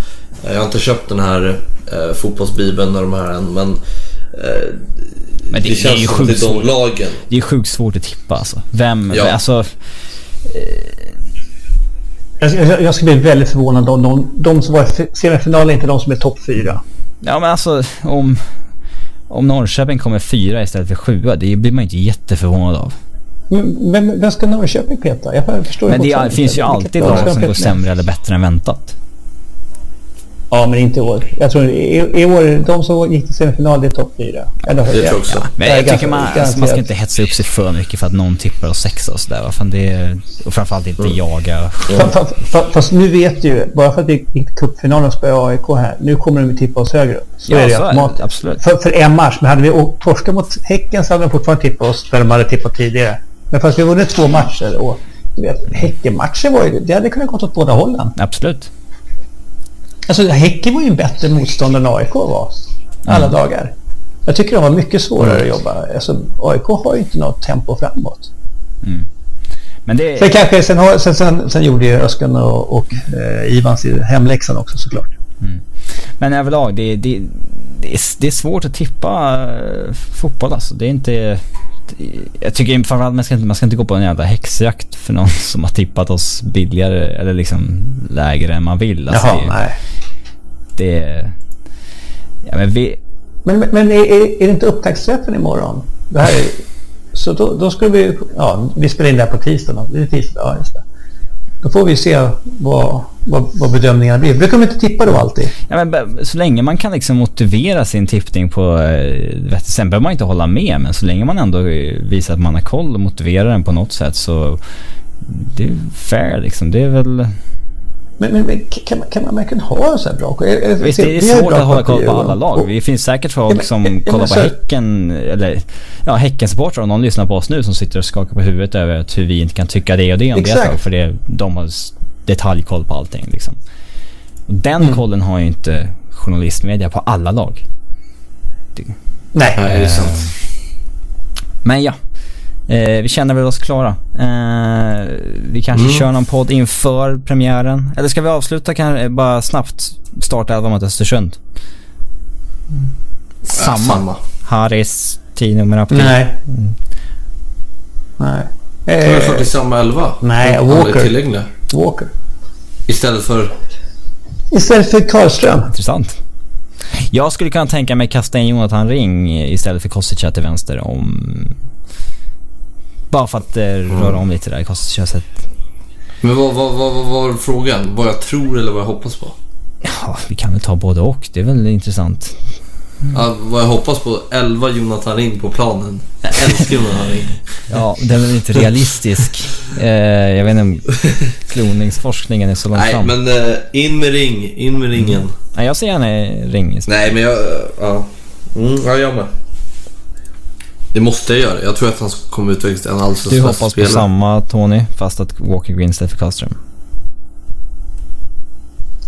Jag har inte köpt den här eh, fotbollsbibeln och de här än men... Eh, Men det- det, det är ju känns som att det sjukt är de svårt. lagen. Det är sjukt svårt att tippa alltså. Vem, Ja. alltså... Jag, jag, jag skulle bli väldigt förvånad om de, de som var i semifinalen är inte de som är topp fyra. Ja men alltså om... Om Norrköping kommer fyra istället för sjua, det blir man inte jätteförvånad av. Men vem, vem ska Norrköping peta? Jag förstår Men det är, finns ju alltid lag ska som går sämre eller bättre än väntat. Ja, men inte i år. Jag tror i, i år, de som gick till semifinal, det är topp fyra. Eller, Det tror jag också. Men är jag tycker ganska- man, alltså, man ska inte hetsa upp sig för mycket för att någon tippar oss sexa och sådär. Fan, det är, och framförallt inte jaga. Fa- fa- fa- Fast nu vet du ju, bara för att vi gick till cupfinalen och spöade AIK här, nu kommer de ju tippa oss högre upp. Så Ja, är det så är det. automatiskt. Absolut. För, för en match, men hade vi torskat mot Häcken så hade de fortfarande tippat oss där de hade tippat tidigare. Men fast vi vunnit två matcher och du vet, Häcken-matchen var ju, det hade kunnat gått åt båda hållen. Absolut. Alltså Häcken var ju en bättre motståndare än AIK var. Alla Mm. dagar. Jag tycker de var mycket svårare att jobba. Alltså, AIK har ju inte något tempo framåt. Men det... Sen, kanske, sen, har, sen, sen, sen gjorde ju Öskan och, och eh, Ivan sin hemläxan också såklart. Men överlag, det, det, det, är, det är svårt att tippa eh, fotboll alltså. Det är inte... Jag tycker framförallt man ska, inte, man ska inte gå på en jävla häxjakt för någon som har tippat oss billigare eller liksom lägre än man vill. Alltså, Jaha, det, nej. det. Ja men vi... Men, men, är, är, är det inte upptaktsträffen imorgon? Det här är, så då, då ska vi... Ja, vi spelar in det här på tisdagen. Det är tisdag, ja just det. Då får vi se vad, vad, vad bedömningarna blir. Brukar de inte tippa då alltid? Ja, men så länge man kan liksom motivera sin tippning på... Eh, vet, Sen behöver man inte hålla med, men så länge man ändå eh, visar att man har koll och motiverar den på något sätt så... Det är fair liksom. Det är väl... Men, men, men kan, man, kan man verkligen ha så här bra koll? Visst, det är svårt att hålla koll på alla lag. Och- Det finns säkert folk Ja, som ja, kollar på så- Häcken, eller ja, Häckensupportrar om någon lyssnar på oss nu som sitter och skakar på huvudet över att hur vi inte kan tycka det och det om Exakt. lag. För det, de har detaljkoll på allting liksom. Och den Mm. kollen har ju inte journalistmedia på alla lag. Det, Nej. Nej, det är sant. men ja. Eh, vi känner väl oss klara. Eh, vi kanske Mm. kör någon podd inför premiären. Eller ska vi avsluta kan bara snabbt starta mot Östersund? Samma. samma. Harris, 10 nummer april. Nej. Nej. Har jag Eh, kört i samma elva? Nej, Walker. Walker. Istället för... Istället för Karlström. Intressant. Jag skulle kunna tänka mig kasta in Jonathan Ring istället för Kostica till vänster om... Bara för att eh, röra om lite där i Kostica-sätt. Men vad, vad, vad, vad var frågan? Vad jag tror eller vad jag hoppas på? Ja, vi kan väl ta både och. Det är väl intressant. Ja, vad jag hoppas på? 11 Jonathan Ring på planen. Jag älskar Jonathan Ring. Ja, den är inte realistisk. Eh, jag vet inte om kloningsforskningen är så långt Nej, fram. men eh, in med ring. In med ringen. Nej, jag ser gärna Ring. Nej, men jag... Ja. Mm, ja, jag med. Det måste jag göra. Jag tror att han kommer utvecklas till en allsvensk Du hoppas på samma Tony, fast att Walker Green istället för Karlström.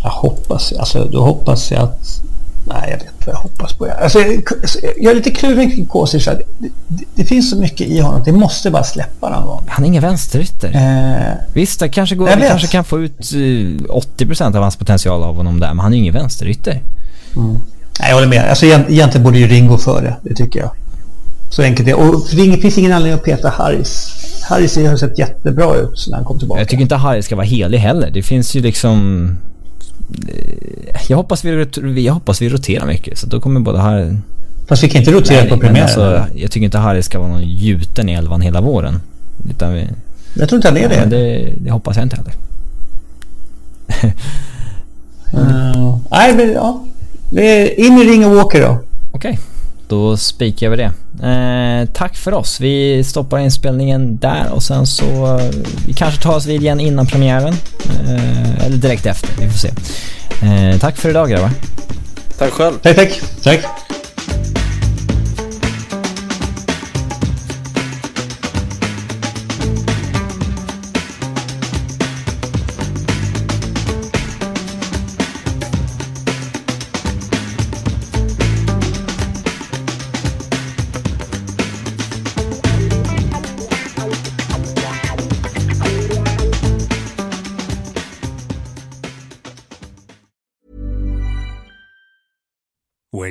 Jag hoppas, alltså, då hoppas jag att Nej, jag vet vad jag hoppas på. Alltså, jag är lite kluven kring Kosic. Det, det, det, finns så mycket i honom. Det måste bara släppa någon gång. Han är ingen vänsterytter. Eh, Visst, det kanske går, vi kanske kan få ut 80% eh, av hans potential av honom där, men han är ingen vänsterytter. Mm. Nej, jag håller med. Alltså, egentligen borde ju Ringo före, det tycker jag. Så enkelt är Och det finns ingen anledning att peta Harris. Harris har sett jättebra ut när han kom tillbaka. Jag tycker inte Harris ska vara helig heller. Det finns ju liksom Eh, jag hoppas vi, jag hoppas vi roterar mycket så då kommer både här... Fast vi kan inte rotera Nej, på premiären. Alltså, jag tycker inte Harry ska vara någon gjuten i elvan hela våren. Utan vi, jag tror inte han är det. Ja, det. Det hoppas jag inte heller. uh, nej men ja. In i ring och Walker då. Okej. Okay. Då spikar vi det. Eh, tack för oss. Vi stoppar inspelningen där och sen så... Vi kanske tar oss vid igen innan premiären. Eh, eller direkt efter. Vi får se. Eh, tack för idag grabbar. Tack själv. Tack, tack. Tack.